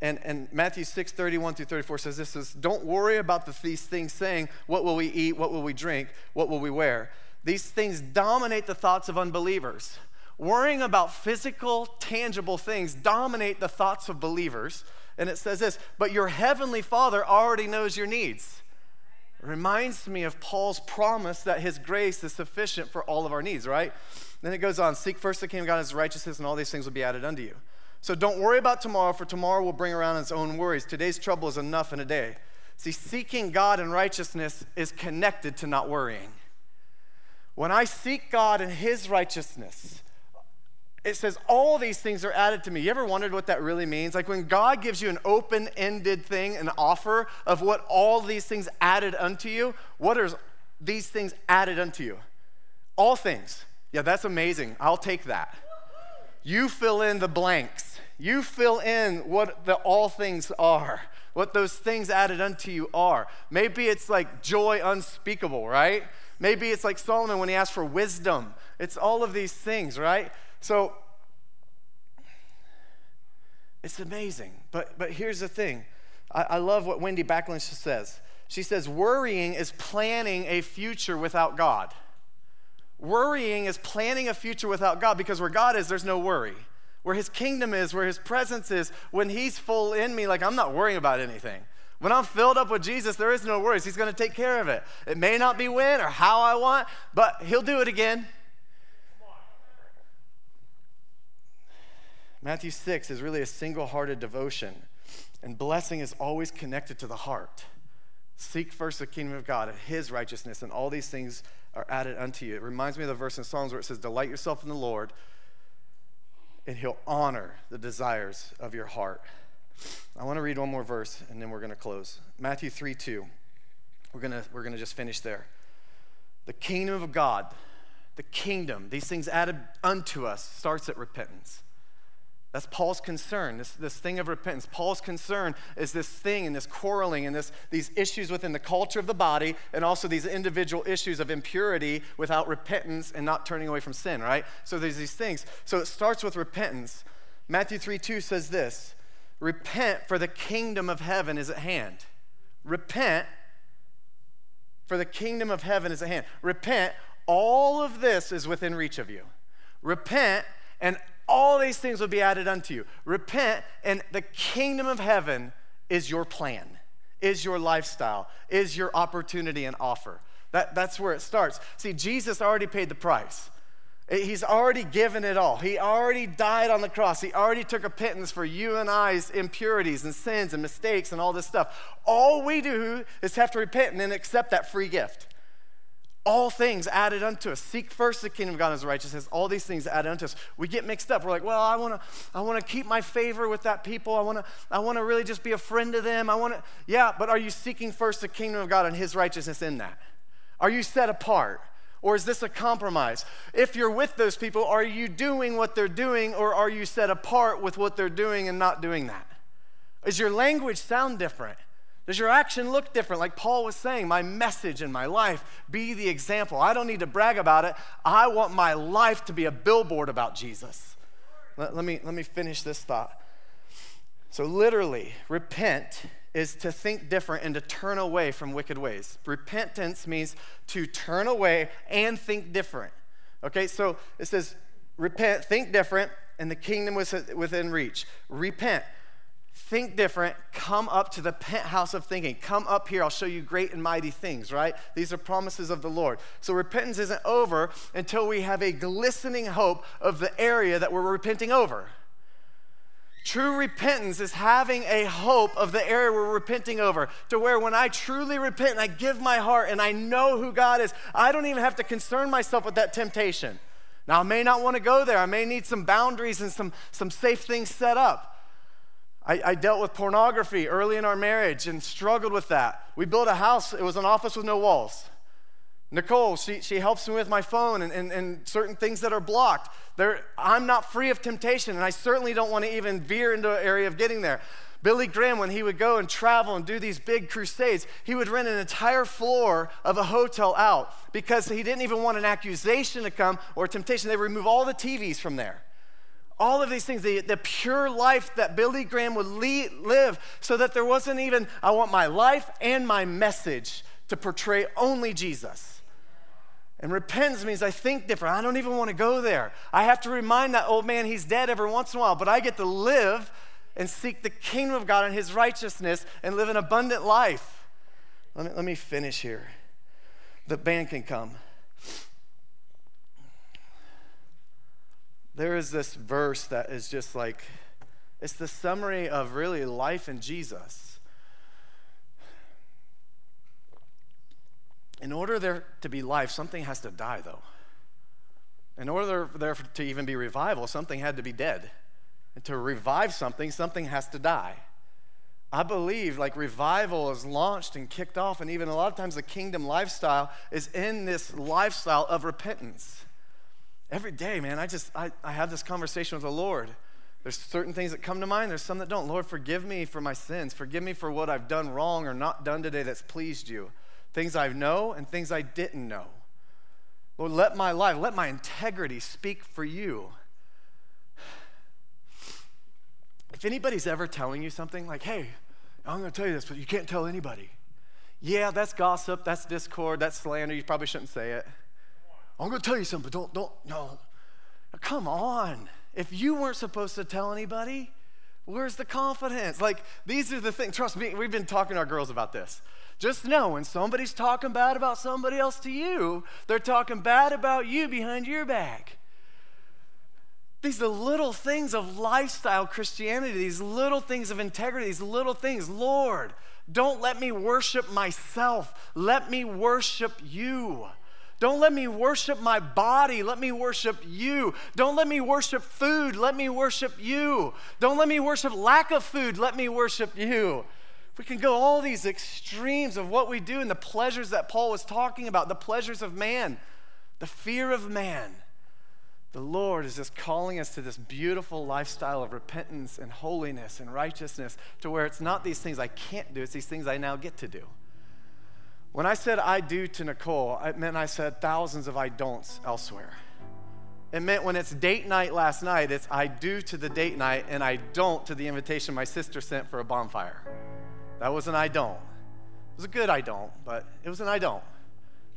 And, and Matthew 6, 31 through 34 says this is don't worry about the, these things saying, what will we eat? What will we drink? What will we wear? These things dominate the thoughts of unbelievers. Worrying about physical, tangible things dominate the thoughts of believers. And it says this, but your heavenly Father already knows your needs. Reminds me of Paul's promise that his grace is sufficient for all of our needs, right? Then it goes on, seek first the kingdom of God and his righteousness, and all these things will be added unto you. So don't worry about tomorrow, for tomorrow will bring around its own worries. Today's trouble is enough in a day. See, seeking God and righteousness is connected to not worrying. When I seek God and his righteousness, it says all these things are added to me. You ever wondered what that really means? Like when God gives you an open ended thing, an offer of what all these things added unto you, what are these things added unto you? All things. Yeah, that's amazing. I'll take that. You fill in the blanks. You fill in what the all things are, what those things added unto you are. Maybe it's like joy unspeakable, right? Maybe it's like Solomon when he asked for wisdom. It's all of these things, right? So it's amazing. But, but here's the thing I, I love what Wendy Backlund says. She says, worrying is planning a future without God. Worrying is planning a future without God because where God is, there's no worry. Where His kingdom is, where His presence is, when He's full in me, like I'm not worrying about anything. When I'm filled up with Jesus, there is no worries. He's going to take care of it. It may not be when or how I want, but He'll do it again. Matthew 6 is really a single hearted devotion, and blessing is always connected to the heart. Seek first the kingdom of God and his righteousness, and all these things are added unto you. It reminds me of the verse in Psalms where it says, Delight yourself in the Lord, and he'll honor the desires of your heart. I want to read one more verse, and then we're going to close. Matthew 3 2. We're going to, we're going to just finish there. The kingdom of God, the kingdom, these things added unto us, starts at repentance. That's Paul's concern, this, this thing of repentance. Paul's concern is this thing and this quarreling and this, these issues within the culture of the body and also these individual issues of impurity without repentance and not turning away from sin, right? So there's these things. So it starts with repentance. Matthew 3 2 says this Repent, for the kingdom of heaven is at hand. Repent, for the kingdom of heaven is at hand. Repent, all of this is within reach of you. Repent, and all these things will be added unto you. Repent, and the kingdom of heaven is your plan, is your lifestyle, is your opportunity and offer. That, that's where it starts. See, Jesus already paid the price. He's already given it all. He already died on the cross. He already took a pittance for you and I's impurities and sins and mistakes and all this stuff. All we do is have to repent and then accept that free gift. All things added unto us. Seek first the kingdom of God and his righteousness. All these things added unto us. We get mixed up. We're like, well, I want to I want to keep my favor with that people. I want to I want to really just be a friend to them. I want to Yeah, but are you seeking first the kingdom of God and his righteousness in that? Are you set apart? Or is this a compromise? If you're with those people, are you doing what they're doing or are you set apart with what they're doing and not doing that? Does your language sound different? Does your action look different? Like Paul was saying, my message in my life be the example. I don't need to brag about it. I want my life to be a billboard about Jesus. Let, let me, let me finish this thought. So, literally, repent is to think different and to turn away from wicked ways. Repentance means to turn away and think different. Okay, so it says, repent, think different, and the kingdom was within reach. Repent, think different, come up to the penthouse of thinking. Come up here, I'll show you great and mighty things, right? These are promises of the Lord. So repentance isn't over until we have a glistening hope of the area that we're repenting over. True repentance is having a hope of the area we're repenting over, to where when I truly repent and I give my heart and I know who God is, I don't even have to concern myself with that temptation. Now, I may not want to go there. I may need some boundaries and some, some safe things set up. I, I, dealt with pornography early in our marriage and struggled with that. We built a house, it was an office with no walls. Nicole, she, she helps me with my phone and, and, and certain things that are blocked. I'm not free of temptation, and I certainly don't want to even veer into an area of getting there. Billy Graham, when he would go and travel and do these big crusades, he would rent an entire floor of a hotel out because he didn't even want an accusation to come or temptation. They remove all the TVs from there. All of these things, the, the pure life that Billy Graham would live so that there wasn't even, I want my life and my message to portray only Jesus. And repentance means I think different. I don't even want to go there. I have to remind that old man he's dead every once in a while, but I get to live and seek the kingdom of God and his righteousness and live an abundant life. Let me, let me finish here. The band can come. There is this verse that is just like, it's the summary of really life in Jesus. In order there to be life, something has to die, though. In order there to even be revival, something had to be dead. And to revive something, something has to die. I believe like revival is launched and kicked off, and even a lot of times the kingdom lifestyle is in this lifestyle of repentance. Every day, man, I just I, I have this conversation with the Lord. There's certain things that come to mind, there's some that don't. Lord, forgive me for my sins. Forgive me for what I've done wrong or not done today that's pleased you things I know and things I didn't know. Lord, let my life, let my integrity speak for you. If anybody's ever telling you something like, hey, I'm going to tell you this, but you can't tell anybody. Yeah, that's gossip, that's discord, that's slander. You probably shouldn't say it. I'm going to tell you something, but don't, don't, no. Come on. If you weren't supposed to tell anybody, where's the confidence? Like, these are the things. Trust me, we've been talking to our girls about this. Just know when somebody's talking bad about somebody else to you, they're talking bad about you behind your back. These are little things of lifestyle Christianity, these little things of integrity, these little things. Lord, don't let me worship myself. Let me worship you. Don't let me worship my body. Let me worship you. Don't let me worship food. Let me worship you. Don't let me worship lack of food. Let me worship you. We can go all these extremes of what we do and the pleasures that Paul was talking about, the pleasures of man, the fear of man. The Lord is just calling us to this beautiful lifestyle of repentance and holiness and righteousness to where it's not these things I can't do, it's these things I now get to do. When I said I do to Nicole, it meant I said thousands of I don'ts elsewhere. It meant when it's date night last night, it's I do to the date night and I don't to the invitation my sister sent for a bonfire. That was an I don't. It was a good I don't, but it was an I don't.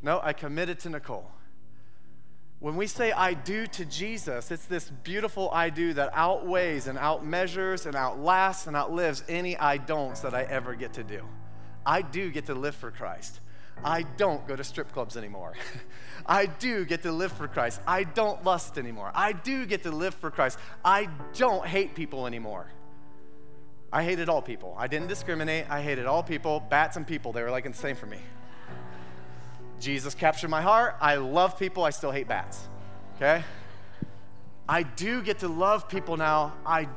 No, I committed to Nicole. When we say I do to Jesus, it's this beautiful I do that outweighs and outmeasures and outlasts and outlives any I don'ts that I ever get to do. I do get to live for Christ. I don't go to strip clubs anymore. I do get to live for Christ. I don't lust anymore. I do get to live for Christ. I don't hate people anymore. I hated all people. I didn't discriminate. I hated all people, bats and people. They were like insane for me. Jesus captured my heart. I love people. I still hate bats. Okay? I do get to love people now. I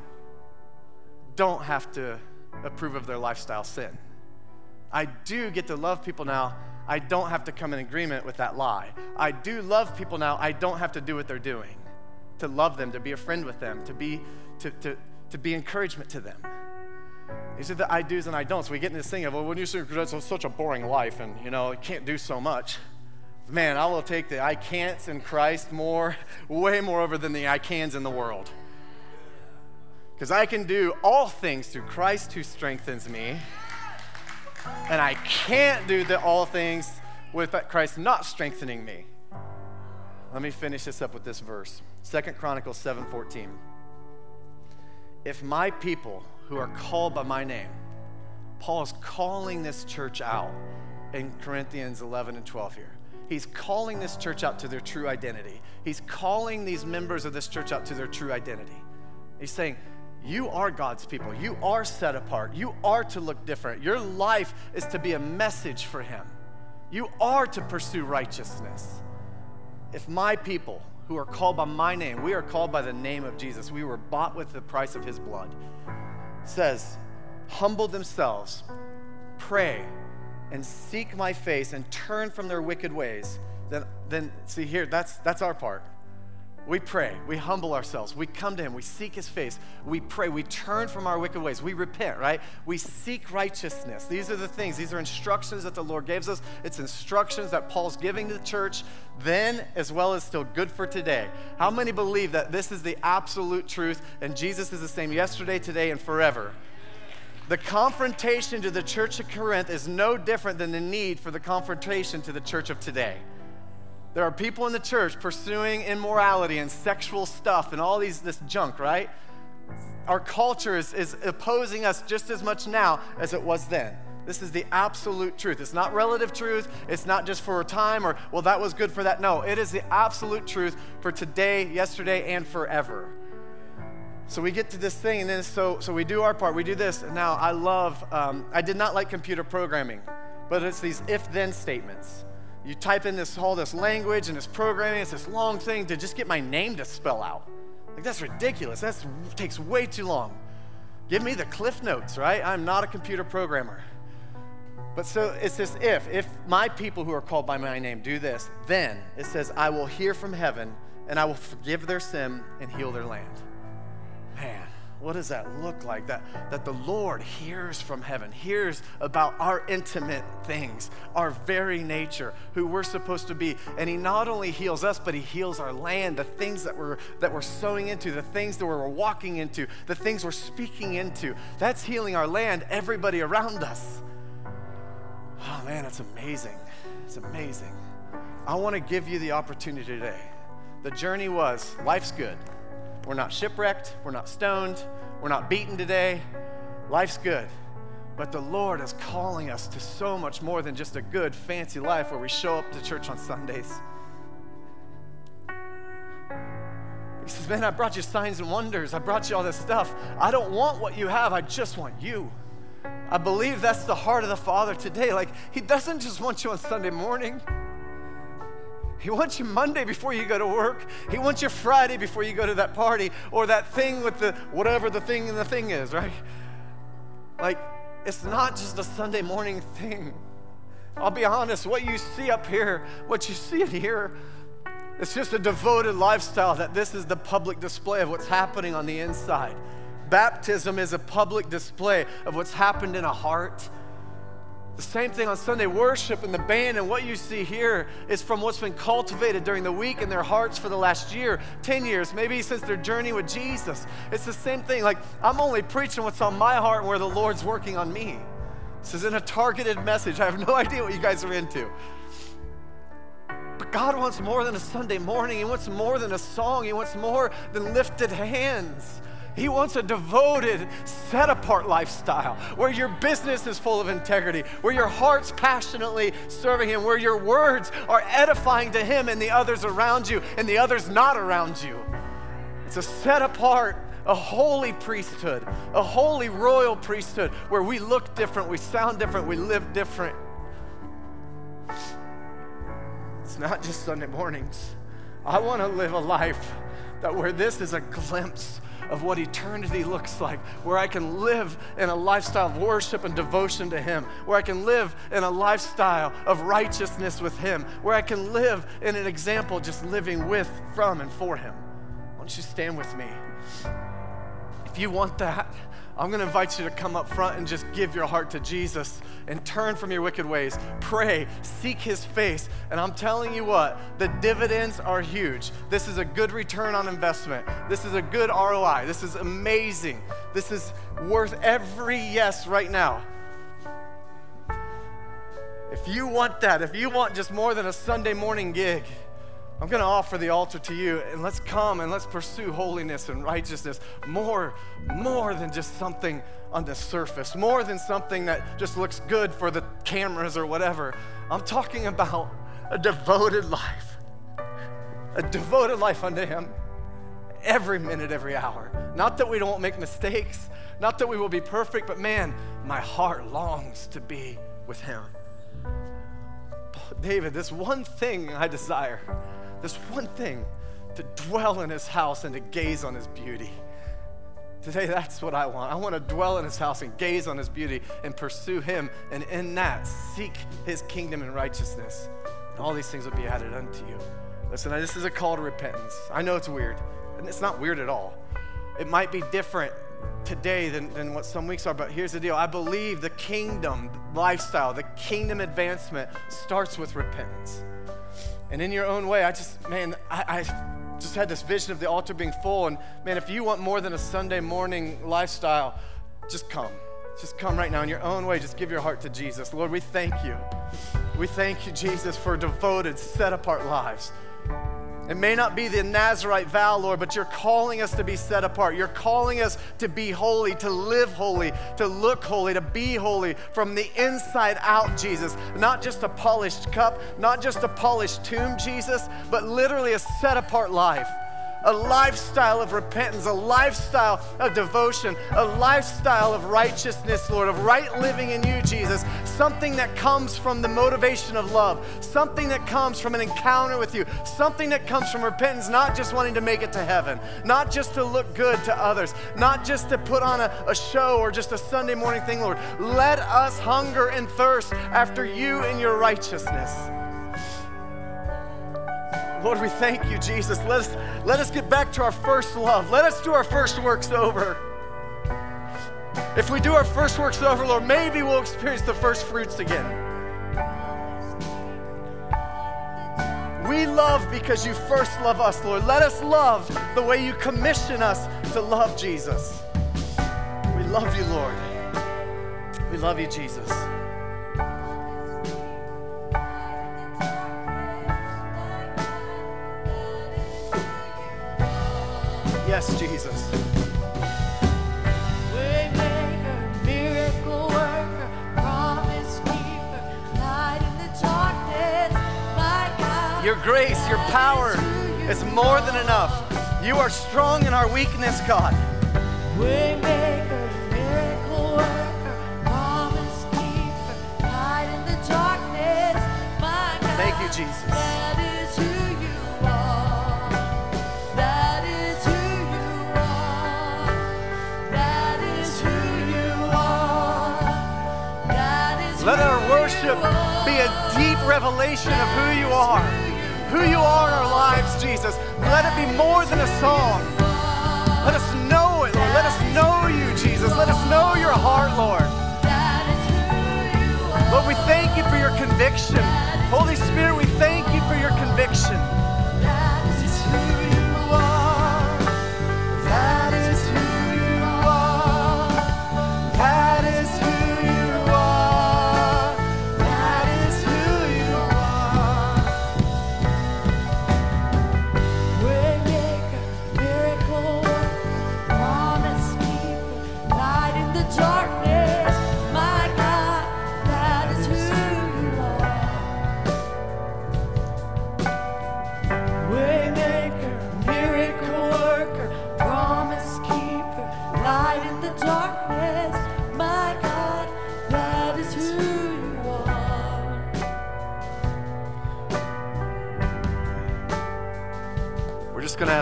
don't have to approve of their lifestyle sin. I do get to love people now. I don't have to come in agreement with that lie. I do love people now. I don't have to do what they're doing. To love them, to be a friend with them, to be, to, to, to be encouragement to them. These are the I do's and I don'ts. We get in this thing of, well, when you say it's such a boring life and, you know, you can't do so much. Man, I will take the I can'ts in Christ more, way more over than the I cans in the world. Because I can do all things through Christ who strengthens me. And I can't do the all things with Christ not strengthening me. Let me finish this up with this verse. Second Chronicles 7:14. If my people who are called by my name, Paul is calling this church out in Corinthians 11 and 12 here. He's calling this church out to their true identity. He's calling these members of this church out to their true identity. He's saying, You are God's people. You are set apart. You are to look different. Your life is to be a message for Him. You are to pursue righteousness. If my people who are called by my name, we are called by the name of Jesus, we were bought with the price of His blood, says, humble themselves, pray, and seek my face and turn from their wicked ways, then, then see here, that's, that's our part. We pray, we humble ourselves, we come to Him, we seek His face, we pray, we turn from our wicked ways, we repent, right? We seek righteousness. These are the things, these are instructions that the Lord gives us. It's instructions that Paul's giving to the church then as well as still good for today. How many believe that this is the absolute truth and Jesus is the same yesterday, today, and forever? The confrontation to the church of Corinth is no different than the need for the confrontation to the church of today. There are people in the church pursuing immorality and sexual stuff and all these this junk, right? Our culture is, is opposing us just as much now as it was then. This is the absolute truth. It's not relative truth. It's not just for a time or, well, that was good for that. No, it is the absolute truth for today, yesterday, and forever. So we get to this thing, and then so, so we do our part. We do this. Now, I love, um, I did not like computer programming, but it's these if then statements. You type in this all this language and this programming, it's this long thing to just get my name to spell out. Like, that's ridiculous. That takes way too long. Give me the cliff notes, right? I'm not a computer programmer. But so it's this if. If my people who are called by my name do this, then it says, I will hear from heaven and I will forgive their sin and heal their land. Man, what does that look like? That, that the Lord hears from heaven, hears about our intimate things, our very nature, who we're supposed to be. And He not only heals us, but He heals our land, the things that we're, that we're sowing into, the things that we're walking into, the things we're speaking into. That's healing our land, everybody around us. Oh man, it's amazing. It's amazing. I want to give you the opportunity today. The journey was life's good. We're not shipwrecked, we're not stoned, we're not beaten today. Life's good. But the Lord is calling us to so much more than just a good, fancy life where we show up to church on Sundays. He says, Man, I brought you signs and wonders. I brought you all this stuff. I don't want what you have, I just want you. I believe that's the heart of the Father today. Like, He doesn't just want you on Sunday morning. He wants you Monday before you go to work. He wants you Friday before you go to that party or that thing with the whatever the thing and the thing is, right? Like, it's not just a Sunday morning thing. I'll be honest, what you see up here, what you see in here, it's just a devoted lifestyle that this is the public display of what's happening on the inside. Baptism is a public display of what's happened in a heart. The same thing on Sunday worship and the band, and what you see here is from what's been cultivated during the week in their hearts for the last year, 10 years, maybe since their journey with Jesus. It's the same thing. Like, I'm only preaching what's on my heart and where the Lord's working on me. This isn't a targeted message. I have no idea what you guys are into. But God wants more than a Sunday morning. He wants more than a song. He wants more than lifted hands. He wants a devoted, set apart lifestyle where your business is full of integrity, where your heart's passionately serving Him, where your words are edifying to Him and the others around you and the others not around you. It's a set apart, a holy priesthood, a holy royal priesthood where we look different, we sound different, we live different. It's not just Sunday mornings. I want to live a life that where this is a glimpse of what eternity looks like, where I can live in a lifestyle of worship and devotion to Him, where I can live in a lifestyle of righteousness with Him, where I can live in an example just living with, from, and for Him. Why don't you stand with me? If you want that, I'm going to invite you to come up front and just give your heart to Jesus and turn from your wicked ways. Pray, seek his face. And I'm telling you what, the dividends are huge. This is a good return on investment. This is a good ROI. This is amazing. This is worth every yes right now. If you want that, if you want just more than a Sunday morning gig, I'm going to offer the altar to you and let's come and let's pursue holiness and righteousness more more than just something on the surface, more than something that just looks good for the cameras or whatever. I'm talking about a devoted life. A devoted life unto him every minute, every hour. Not that we don't make mistakes, not that we will be perfect, but man, my heart longs to be with him. David, this one thing I desire this one thing to dwell in his house and to gaze on his beauty. Today, that's what I want. I want to dwell in his house and gaze on his beauty and pursue him, and in that, seek his kingdom and righteousness. And all these things will be added unto you. Listen, this is a call to repentance. I know it's weird, and it's not weird at all. It might be different today than, than what some weeks are, but here's the deal. I believe the kingdom lifestyle, the kingdom advancement starts with repentance. And in your own way, I just, man, I, I just had this vision of the altar being full. And man, if you want more than a Sunday morning lifestyle, just come. Just come right now in your own way. Just give your heart to Jesus. Lord, we thank you. We thank you, Jesus, for devoted, set apart lives. It may not be the Nazarite vow, Lord, but you're calling us to be set apart. You're calling us to be holy, to live holy, to look holy, to be holy from the inside out, Jesus. Not just a polished cup, not just a polished tomb, Jesus, but literally a set apart life a lifestyle of repentance, a lifestyle of devotion, a lifestyle of righteousness, Lord, of right living in you, Jesus. Something that comes from the motivation of love, something that comes from an encounter with you, something that comes from repentance, not just wanting to make it to heaven, not just to look good to others, not just to put on a, a show or just a Sunday morning thing, Lord. Let us hunger and thirst after you and your righteousness. Lord, we thank you, Jesus. Let us, let us get back to our first love. Let us do our first works over. If we do our first works over, Lord, maybe we'll experience the first fruits again. We love because you first love us, Lord. Let us love the way you commission us to love Jesus. We love you, Lord. We love you, Jesus. Yes, Jesus. Your grace, your power is more than enough. You are strong in our weakness, God. Waymaker, miracle worker, promise keeper, light in the darkness, my God. Thank you, Jesus. A deep revelation of who you are, who you are in our lives, Jesus. Let it be more than a song. Let us know it, Lord. Let us know you, Jesus. Let us know your heart, Lord. Lord, we thank you for your conviction. Holy Spirit, we thank you for your conviction.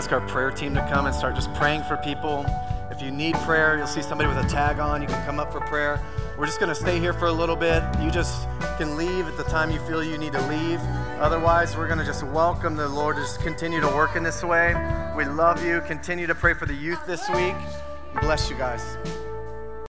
Ask our prayer team to come and start just praying for people. If you need prayer, you'll see somebody with a tag on. You can come up for prayer. We're just going to stay here for a little bit. You just can leave at the time you feel you need to leave. Otherwise, we're going to just welcome the Lord to just continue to work in this way. We love you. Continue to pray for the youth this week. Bless you guys.